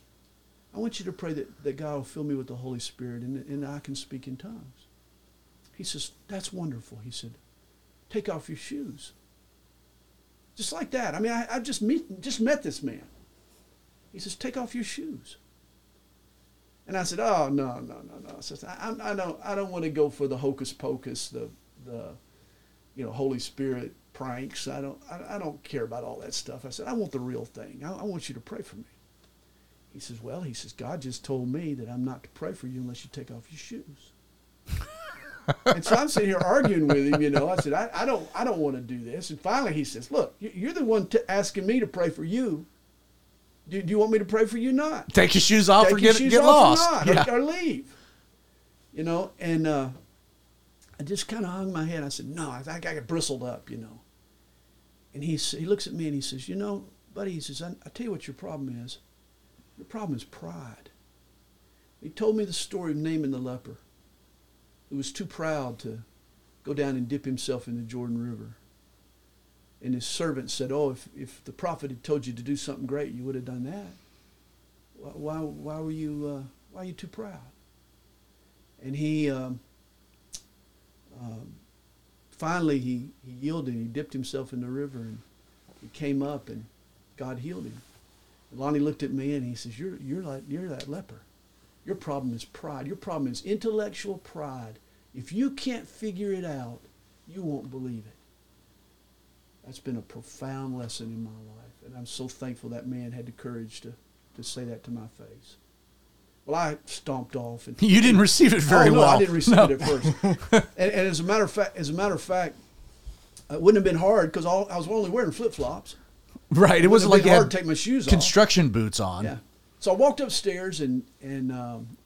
I want you to pray that, that God will fill me with the Holy Spirit and, and I can speak in tongues. He says, That's wonderful. He said, Take off your shoes. Just like that. I mean, I, I just, meet, just met this man. He says, Take off your shoes. And I said, Oh, no, no, no, no. I, says, I, I, don't, I don't want to go for the hocus pocus, the, the you know, Holy Spirit pranks. I don't, I, I don't care about all that stuff. I said, I want the real thing. I, I want you to pray for me. He says, Well, he says, God just told me that I'm not to pray for you unless you take off your shoes. and so I'm sitting here arguing with him, you know. I said, I, I don't, I don't want to do this. And finally, he says, Look, you- you're the one t- asking me to pray for you. Do, do you want me to pray for you? or Not Take your shoes off take or get, get lost. or, yeah. or leave. You know, and uh, I just kind of hung my head. I said, no, I, I got bristled up, you know. And he, he looks at me and he says, you know, buddy, he says, I, I tell you what your problem is. Your problem is pride. He told me the story of Naaman the leper, who was too proud to go down and dip himself in the Jordan River. And his servant said, oh, if, if the prophet had told you to do something great, you would have done that why, why, were you, uh, why are you too proud? And he, um, um, finally, he, he yielded. He dipped himself in the river and he came up and God healed him. And Lonnie looked at me and he says, you're, you're, like, you're that leper. Your problem is pride. Your problem is intellectual pride. If you can't figure it out, you won't believe it. That's been a profound lesson in my life. And I'm so thankful that man had the courage to, to say that to my face. Well, I stomped off. And, You didn't receive it very oh, no, well. I didn't receive No. it at first. and, and as a matter of fact, as a matter of fact, it wouldn't have been hard because I was only wearing flip flops. Right. It wasn't like hard had to take my shoes off. construction boots on. Yeah. So I walked upstairs and and um,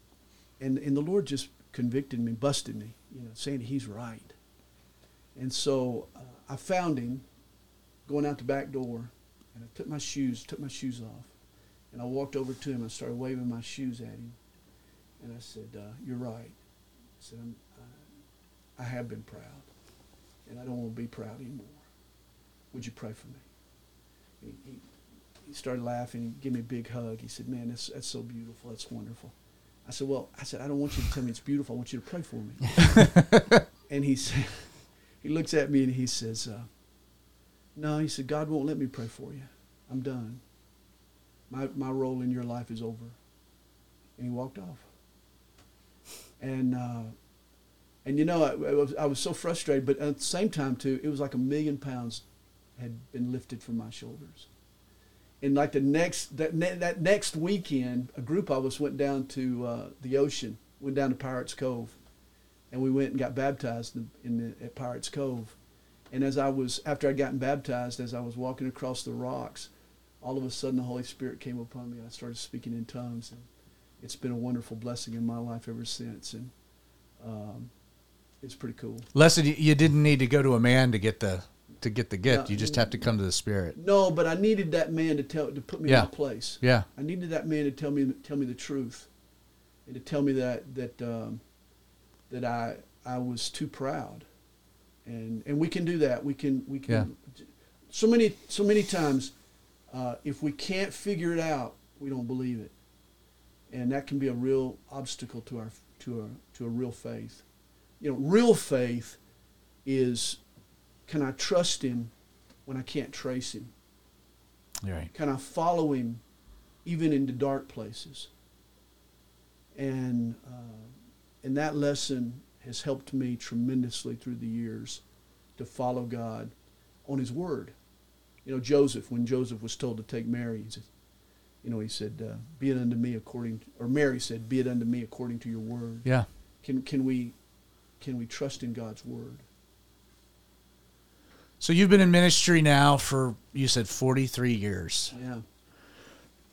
and and the Lord just convicted me, busted me, you know, saying He's right. And so uh, I found Him going out the back door, and I took my shoes, took my shoes off, and I walked over to Him. I started waving my shoes at Him, and I said, uh, "You're right." I said, I'm, uh, "I have been proud, and I don't want to be proud anymore. Would you pray for me?" He, he, he started laughing. He gave me a big hug. He said, "Man, that's that's so beautiful. That's wonderful." I said, "Well, I said I don't want you to tell me it's beautiful. I want you to pray for me." and he said, he looks at me and he says, uh, "No," he said, "God won't let me pray for you. I'm done. My my role in your life is over." And he walked off. And uh, and you know, I, I was I was so frustrated, but at the same time too, it was like a million pounds had been lifted from my shoulders and like the next that ne- that next weekend, a group of us went down to uh, the ocean, went down to Pirates Cove, and we went and got baptized in, in the, at Pirates Cove. And as I was after I'd gotten baptized, as I was walking across the rocks, all of a sudden the Holy Spirit came upon me. I started speaking in tongues, and it's been a wonderful blessing in my life ever since. And um, it's pretty cool. Lesson you, didn't need to go to a man to get the to get the gift. No. you just have to come to the Spirit. No, but I needed that man to tell to put me Yeah. in my place. Yeah. I needed that man to tell me tell me the truth, and to tell me that that um, that I I was too proud, and and we can do that. We can we can. So many so many times, uh, if we can't figure it out, we don't believe it, and that can be a real obstacle to our to a to a real faith. You know, real faith is can I trust him when I can't trace him? Right. Can I follow him even into dark places? And uh, and that lesson has helped me tremendously through the years to follow God on His Word. You know, Joseph, when Joseph was told to take Mary, he said, you know, he said, uh, "Be it unto me according," to, or Mary said, "Be it unto me according to your word." Yeah. Can can we can we trust in God's word? So you've been in ministry now for you said 43 years. Yeah.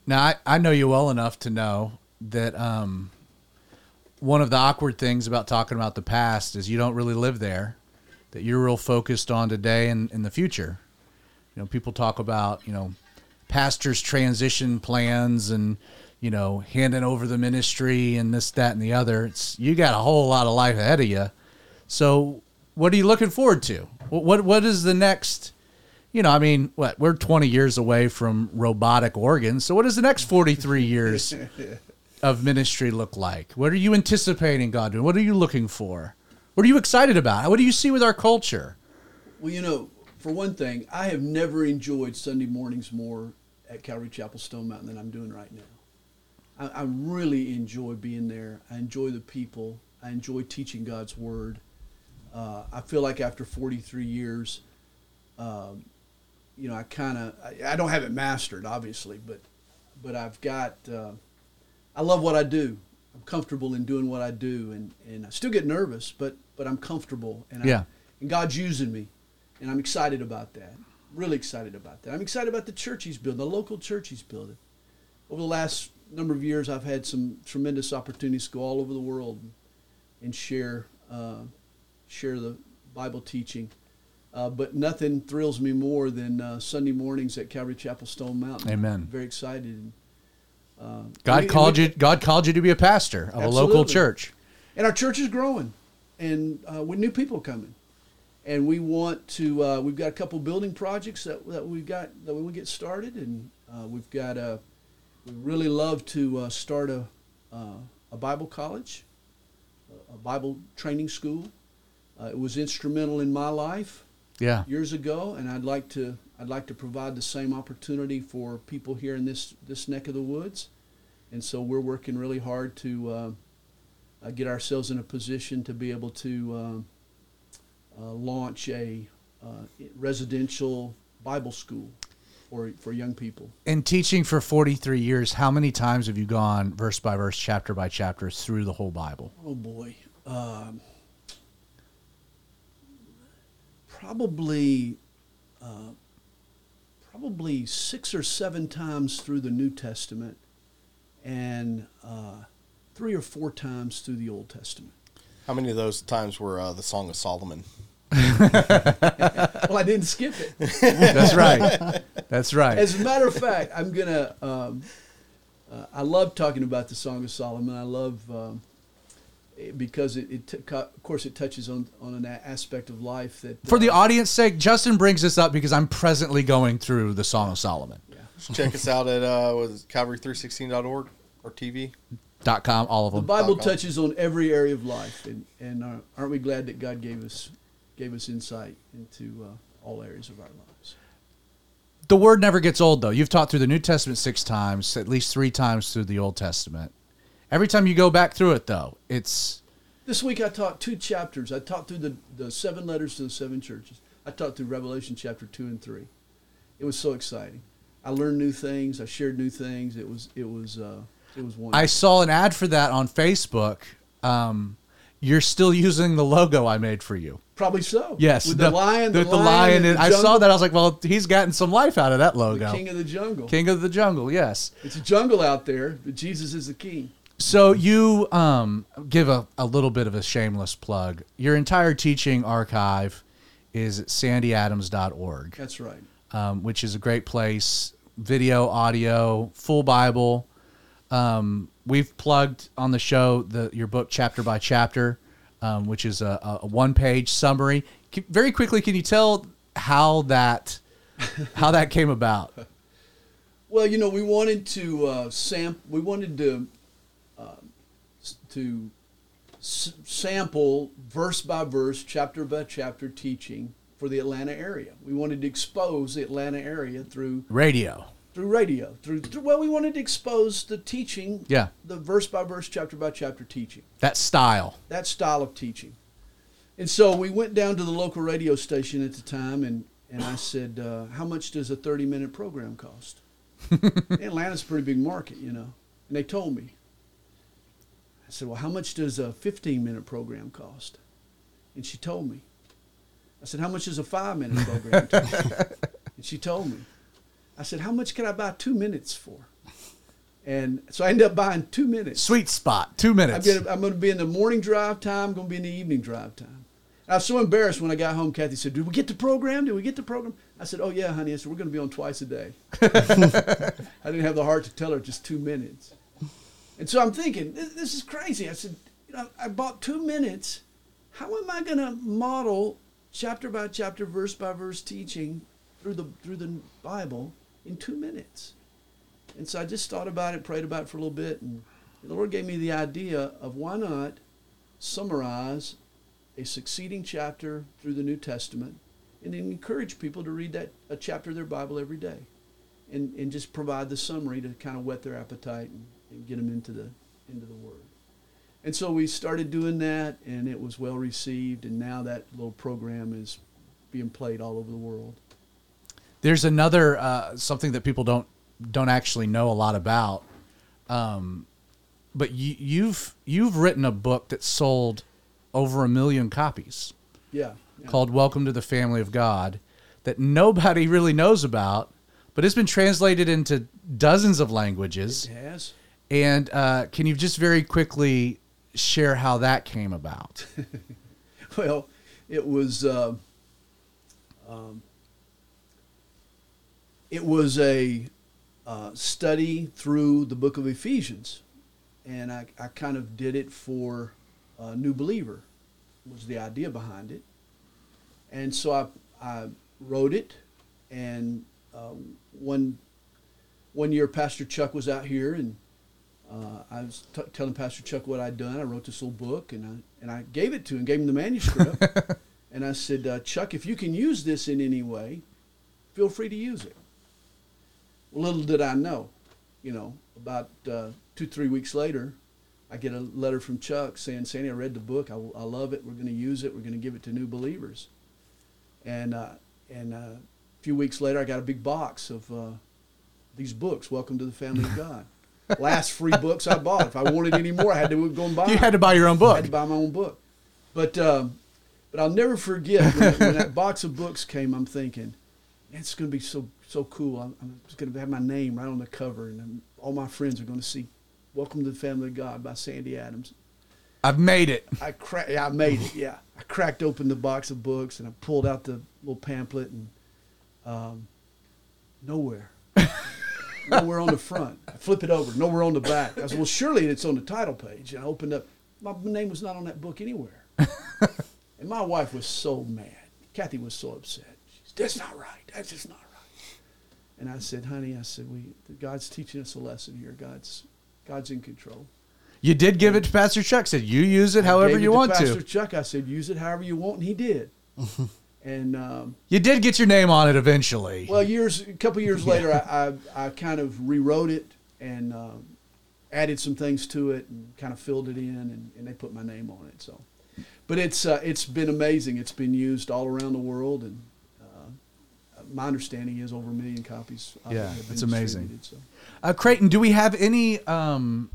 Now I, I know you well enough to know that um, one of the awkward things about talking about the past is you don't really live there. That you're real focused on today and in the future. You know, people talk about you know pastors' transition plans and you know handing over the ministry and this, that, and the other. It's you got a whole lot of life ahead of you. So, what are you looking forward to? What what, what is the next? You know, I mean, what we're 20 years away from robotic organs. So, what does the next 43 years of ministry look like? What are you anticipating God doing? What are you looking for? What are you excited about? What do you see with our culture? Well, you know, for one thing, I have never enjoyed Sunday mornings more at Calvary Chapel Stone Mountain than I'm doing right now. I, I really enjoy being there. I enjoy the people. I enjoy teaching God's Word. Uh, I feel like after 43 years, um, you know, I kind of I, I don't have it mastered, obviously, but but I've got uh, I love what I do. I'm comfortable in doing what I do, and, and I still get nervous, but but I'm comfortable, and I, Yeah. and God's using me, and I'm excited about that. Really excited about that. I'm excited about the church He's building, the local church He's building. Over the last number of years, I've had some tremendous opportunities to go all over the world and share uh, share the Bible teaching. Uh, but nothing thrills me more than uh, Sunday mornings at Calvary Chapel Stone Mountain. Amen. Very excited. Uh, God we- called we- you. God called you to be a pastor of a local church. and our church is growing, and uh, with new people coming, and we want to. Uh, we've got a couple building projects that, that we've got that we want to get started, and uh, we've got a. We really love to uh, start a uh, a Bible college, a- a Bible training school. Uh, it was instrumental in my life Yeah. years ago, and I'd like to I'd like to provide the same opportunity for people here in this this neck of the woods, and so we're working really hard to uh, uh, get ourselves in a position to be able to um, uh, launch a uh, residential Bible school for for young people. In teaching for 43 years, how many times have you gone verse by verse, chapter by chapter through the whole Bible? Oh boy. Um, probably, uh, probably six or seven times through the New Testament, and uh, three or four times through the Old Testament. How many of those times were uh, the Song of Solomon? Well, I didn't skip it. That's right. That's right. As a matter of fact, I'm gonna. Um, uh, I love talking about the Song of Solomon. I love um, it because it, it t- of course, it touches on on an a- aspect of life that For the uh, audience sake, Justin brings this up because I'm presently going through the Song of Solomon. Check us out at uh, was Calvary316.org or TV. Dot com, all of them The. Bible touches on every area of life, and and uh, aren't we glad that God gave us gave us insight into uh, all areas of our lives? The word never gets old, though. You've taught through the New Testament six times, at least three times through the Old Testament. Every time you go back through it, though, it's This week I taught two chapters. I taught through the, the seven letters to the seven churches. I taught through Revelation chapter two and three. It was so exciting. I learned new things. I shared new things. It was it was uh, it was wonderful. I saw an ad for that on Facebook. Um, you're still using the logo I made for you. Probably so. Yes, with the, lion, the, the lion, and the I saw that. I was like, well, he's gotten some life out of that The logo. king of the jungle. King of the jungle, yes. It's a jungle out there, but Jesus is the king. So you um, give a, a little bit of a shameless plug. Your entire teaching archive is at sandyadams.org, That's right. um, which is a great place. Video, audio, full Bible. Um, we've plugged on the show the your book chapter by chapter, um, which is a, a one page summary. Very quickly, can you tell how that how that came about? Well, you know, we wanted to uh, sam- We wanted to to s- sample verse by verse, chapter by chapter teaching for the Atlanta area. We wanted to expose the Atlanta area through Radio. through radio. Through, through well, we wanted to expose the teaching. Yeah. The verse by verse, chapter by chapter teaching. That style. that style of teaching. And so we went down to the local radio station at the time, and, and I said, uh, How much does a 30 minute program cost? Atlanta's a pretty big market, you know. And they told me. I said, Well, how much does a 15 minute program cost? And she told me. I said, How much is a five minute program? cost?" and she told me. I said, How much can I buy two minutes for? And so I ended up buying two minutes. Sweet spot. Two I'm minutes. gonna, I'm gonna be in the morning drive time. I'm gonna be in the evening drive time. I was so embarrassed when I got home. Kathy said, "Did we get the program? Did we get the program?" I said, "Oh yeah, honey." I said, "We're gonna be on twice a day." I didn't have the heart to tell her just two minutes. And so I'm thinking, this, this is crazy. I said, "You know, I bought two minutes. How am I gonna model chapter by chapter, verse by verse teaching through the through the Bible in two minutes?" And so I just thought about it, prayed about it for a little bit, and the Lord gave me the idea of why not summarize a succeeding chapter through the New Testament and then encourage people to read that a chapter of their Bible every day and, and just provide the summary to kind of whet their appetite and, and get them into the into the Word. And so we started doing that, and it was well received, and now that little program is being played all over the world. There's another uh, something that people don't don't actually know a lot about. Um, but you, you've you've written a book that sold over a million copies Yeah. yeah. called "Welcome to the Family of God," that nobody really knows about, but it's been translated into dozens of languages. It has. And uh, can you just very quickly share how that came about? Well, it was uh, um, it was a uh, study through the book of Ephesians, and I, I kind of did it for a new believer was the idea behind it, and so I I wrote it, and uh, one one year Pastor Chuck was out here and. Uh, I was t- telling Pastor Chuck what I'd done. I wrote this little book, and I and I gave it to him, gave him the manuscript, and I said, uh, Chuck, if you can use this in any way, feel free to use it. Well, little did I know, you know, about uh, two three weeks later, I get a letter from Chuck saying, Sandy, I read the book. I, I love it. We're going to use it. We're going to give it to new believers. And uh, and uh, a few weeks later, I got a big box of uh, these books. Welcome to the family of God. Last free books I bought. If I wanted any more, I had to go and buy. You them. had to buy your own I book. had to buy my own book. But um, but I'll never forget when, when that box of books came. I'm thinking, it's going to be so so cool. I'm, I'm just going to have my name right on the cover, and I'm, all my friends are going to see "Welcome to the Family of God" by Sandy Adams. I've made it. I cra- yeah, I made it. Yeah, I cracked open the box of books and I pulled out the little pamphlet and um, nowhere, nowhere on the front. I flip it over, nowhere on the back. I said, "Well, surely it's on the title page." And I opened up. My name was not on that book anywhere. and my wife was so mad. Kathy was so upset. She said, "That's not right. That's just not right." And I said, "Honey, I said we God's teaching us a lesson here. God's God's in control." You did give it to Pastor Chuck. Said you use it I however gave it you want to. Pastor to. Chuck, I said, use it however you want, and he did. and um, You did get your name on it eventually. well, years, a couple years later, I, I, I kind of rewrote it and um, added some things to it and kind of filled it in, and, and they put my name on it. So, but it's uh, it's been amazing. It's been used all around the world, and uh, my understanding is over a million copies. Yeah, it's amazing. So. Uh, Creighton, do we have any um,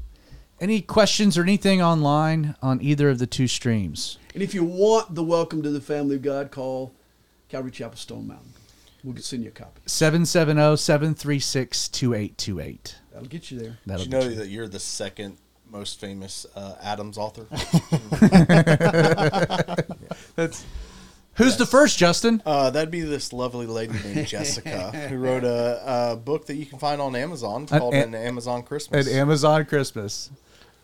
any questions or anything online on either of the two streams? And if you want the Welcome to the Family of God, call Calvary Chapel Stone Mountain. We'll send you a copy. oh, 770-736-2828. That'll get you there. That'll Did you know you. that you're the second most famous uh, Adams author? That's Who's the first, Justin? Uh, that'd be this lovely lady named Jessica who wrote a, a book that you can find on Amazon called an- An Amazon Christmas. At Amazon Christmas.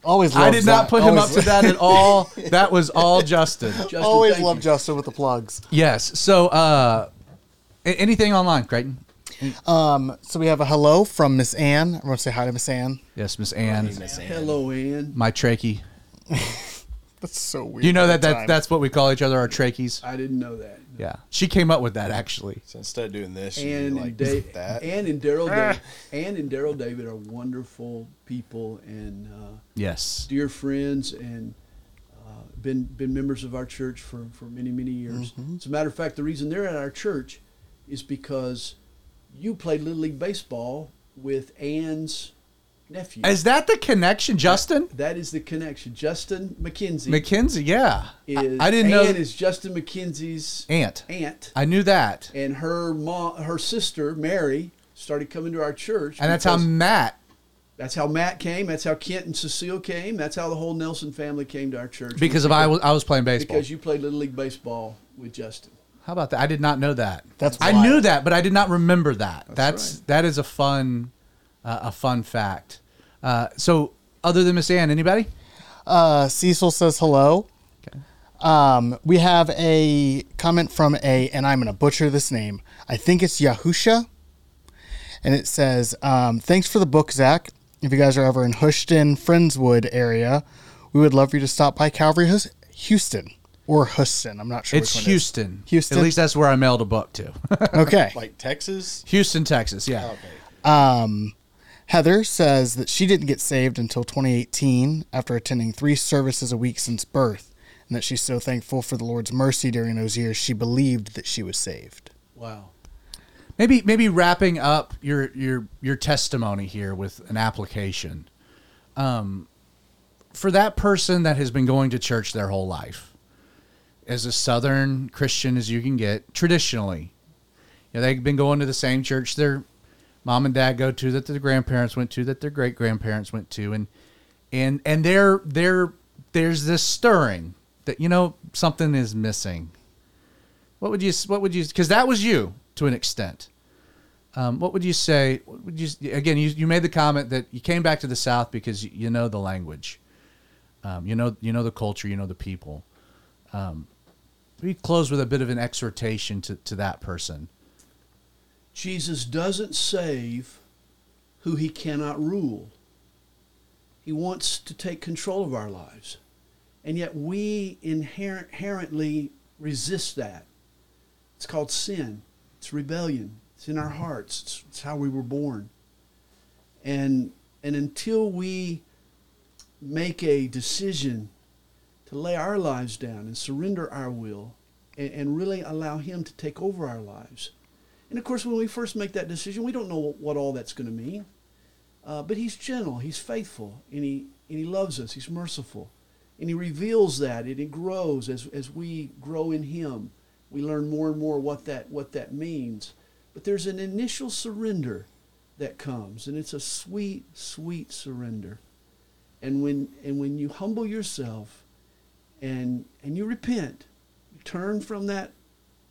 Always I did not that. put him Always- up to that at all. That was all Justin. Justin, Always thank love you. Justin with the plugs. Yes. So, uh, a- anything online, Creighton? Um, so we have a hello from Miss Ann. I want to say hi to Miss Ann. Yes, Miss Ann, Miss Ann. Hello, Ann. my trachea. That's so weird. You know that, the that that's what we call each other, our trachees. I didn't know that. Yeah, she came up with that actually. So instead of doing this, you like and Dave, that. Ann and Daryl, David, Ann and Daryl David are wonderful people and uh, Yes. dear friends, and uh, been been members of our church for, for many many years. Mm-hmm. As a matter of fact, the reason they're at our church is because you played little league baseball with Ann's nephew. Is that the connection, Justin? that is the connection. Justin McKenzie McKenzie, yeah. is I, I didn't Ann know. is Justin McKenzie's Aunt. aunt. I knew that. and her mom, her sister Mary, started coming to our church. And that's how Matt, that's how Matt came. That's how Kent and Cecile came. That's how the whole Nelson family came to our church. because of I was I was playing baseball. because you played little league baseball with Justin. How about that? I did not know that. That's I wild. knew that, but I did not remember that. That's, That's right. that is a fun uh, a fun fact. Uh, so other than Miss Ann, anybody? Uh, Cecil says hello. Okay. Um, we have a comment from a, and I'm going to butcher this name. I think it's Yahusha. And it says, um, Thanks for the book, Zach. If you guys are ever in Houston, Friendswood area, we would love for you to stop by Calvary Hus- Houston or Houston. I'm not sure. It's which one it is. Houston. Houston? At least that's where I mailed a book to. Okay. like Texas. Houston, Texas. Yeah. Okay. Um, Heather says that she didn't get saved until 2018 after attending three services a week since birth, and that she's so thankful for the Lord's mercy during those years she believed that she was saved. Wow. Maybe maybe wrapping up your your your testimony here with an application. Um, for that person that has been going to church their whole life, as a Southern Christian as you can get, traditionally, you know, they've been going to the same church their mom and dad go to, that their grandparents went to, that their great grandparents went to, and and and there there there's this stirring that you know something is missing. What would you what would you because that was you to an extent. Um, what would you say? Would you again? You, you made the comment that you came back to the South because you, you know the language, um, you know you know the culture, you know the people. Um, we close with a bit of an exhortation to, to that person. Jesus doesn't save who he cannot rule. He wants to take control of our lives. And yet we inherent, inherently resist that. It's called sin, it's rebellion, it's in our hearts, it's, it's how we were born. And, and until we make a decision to lay our lives down and surrender our will and, and really allow Him to take over our lives. And of course, when we first make that decision, we don't know what, all that's going to mean. Uh, but He's gentle, He's faithful, and he, and he loves us, He's merciful. And He reveals that, and it grows as, as we grow in Him. We learn more and more what that, what that means. But there's an initial surrender that comes, and it's a sweet, sweet surrender. And when, and when you humble yourself and, and you repent, you turn from that,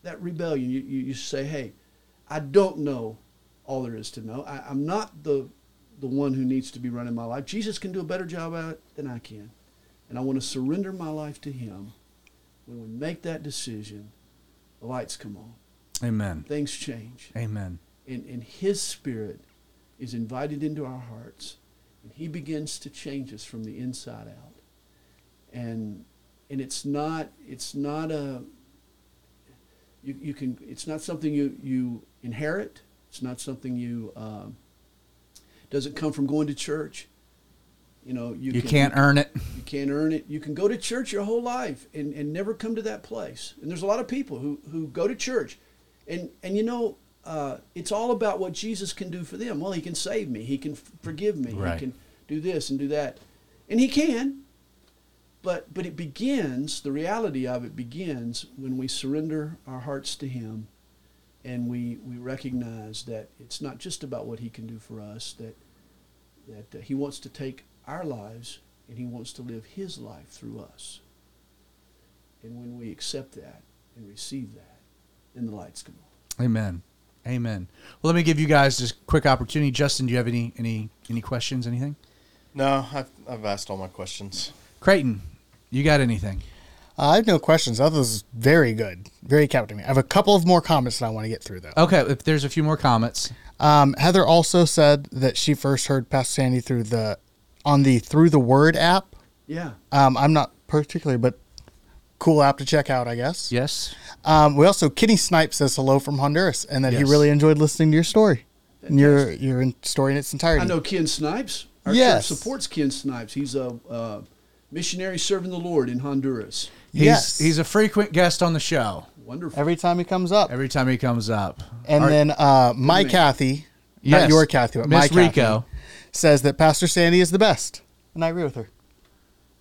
that rebellion, you, you, you say, hey, I don't know all there is to know. I, I'm not the, the one who needs to be running my life. Jesus can do a better job at it than I can. And I want to surrender my life to Him. When we make that decision, the lights come on. Amen. Things change. Amen. And, and His Spirit is invited into our hearts. And He begins to change us from the inside out. And, and it's not, it's not a, you, you can, it's not something you, you inherit. It's not something you, um, doesn't come from going to church. You know, you, You can, can't earn it. you can't earn it. You can go to church your whole life and, and never come to that place. And there's a lot of people who, who go to church. And, and you know, uh, it's all about what Jesus can do for them. Well, he can save me. He can f- forgive me. Right. He can do this and do that. And he can. But, but it begins, the reality of it begins when we surrender our hearts to him and we, we recognize that it's not just about what he can do for us, that, that uh, he wants to take our lives and he wants to live his life through us. And when we accept that and receive that, then the lights come on. Amen. Amen. Well, let me give you guys this quick opportunity. Justin, do you have any any any questions? Anything? No, I've, I've asked all my questions. Creighton, you got anything? Uh, I have no questions. That was very good, very captivating. I have a couple of more comments that I want to get through though. Okay, if there's a few more comments. Um, Heather also said that she first heard Pastor Sandy through the on the Through the Word app. Yeah. Um, I'm not particularly, but cool app to check out, I guess. Yes. Um, we also Kitty Snipe says hello from Honduras and that he really enjoyed listening to your story, and your your story in its entirety. I know Ken Snipes. Our Yes. church supports Ken Snipes. He's a uh, missionary serving the Lord in Honduras. He's Yes. he's a frequent guest on the show Wonderful. Every time he comes up, every time he comes up. and Are- then uh, my. Kathy, Yes. not your Kathy, but Miss my Kathy, Rico. says that Pastor Sandy is the best, and I agree with her.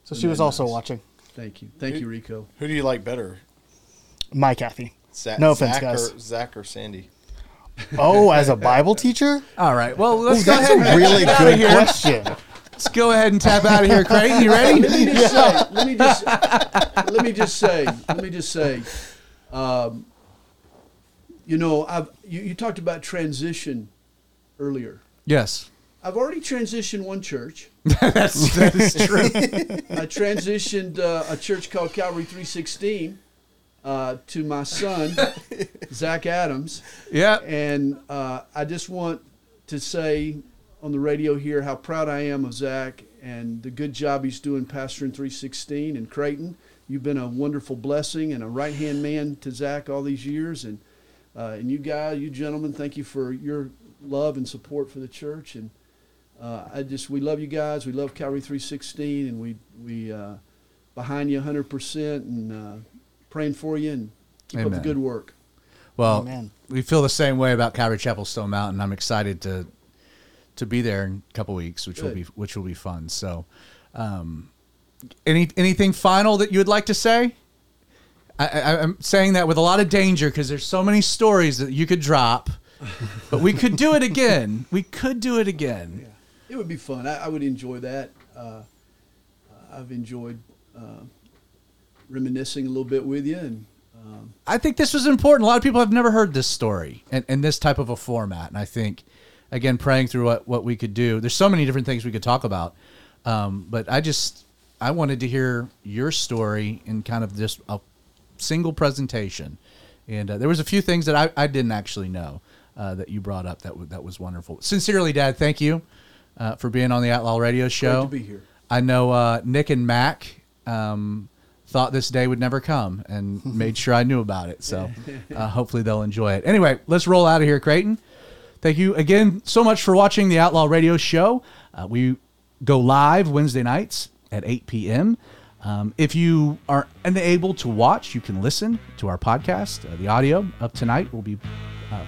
So she was that also nice? watching. Thank you. Thank you, Rico. Who do you like better? My Kathy. Zach, No offense, Zach guys. Or, Zach or Sandy? Oh, as a Bible teacher? All right. Well, let's Ooh, go that's ahead. a really good here. question. Let's go ahead and tap out of here, Creighton. You ready? Let me just say. Let me just. let me just say. Let me just say. Um, you know, I've you, you talked about transition earlier. yes. I've already transitioned one church. That's that is true. I transitioned uh, a church called Calvary 316 uh, to my son, Zach Adams. yeah. And uh, I just want to say on the radio here how proud I am of Zach and the good job he's doing pastoring 316 in Creighton. You've been a wonderful blessing and a right hand man to Zach all these years. And, uh, and you guys, you gentlemen, thank you for your love and support for the church. And uh, I just, we love you guys. We love Calvary 316 and we, we uh, behind you 100% and uh, praying for you and keep up the good work. Well, Amen. we feel the same way about Calvary Chapel Stone Mountain. I'm excited to to be there in a couple weeks, which will be which will be fun. So, um, any anything final that you would like to say? I, I, I'm saying that with a lot of danger because there's so many stories that you could drop, but we could do it again. We could do it again. Yeah, it would be fun. I, I would enjoy that. Uh, I've enjoyed uh, reminiscing a little bit with you, and um, I think this was important. A lot of people have never heard this story and, and this type of a format. And I think, again, praying through what, what we could do, there's so many different things we could talk about. Um, but I just, I wanted to hear your story in kind of just a single presentation. And uh, there was a few things that I, I didn't actually know uh, that you brought up that, w- that was wonderful. Sincerely, Dad, thank you uh, for being on the Outlaw Radio Show. to be here. I know uh, Nick and Mac um, thought this day would never come and made sure I knew about it. So uh, hopefully they'll enjoy it. Anyway, let's roll out of here, Creighton. Thank you again so much for watching the Outlaw Radio Show. Uh, we go live Wednesday nights at 8 p.m. Um, if you are unable to watch, you can listen to our podcast. Uh, the audio of tonight will be uh,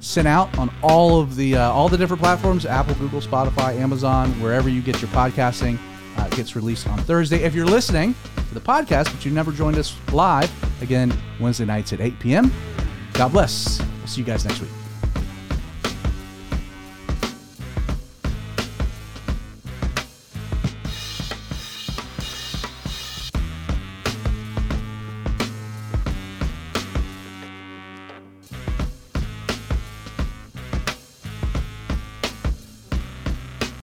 sent out on all of the uh, all the different platforms: Apple, Google, Spotify, Amazon, wherever you get your podcasting. Uh, it gets released on Thursday. If you're listening to the podcast but you never joined us live, again Wednesday nights at 8 p.m. God bless. We'll see you guys next week.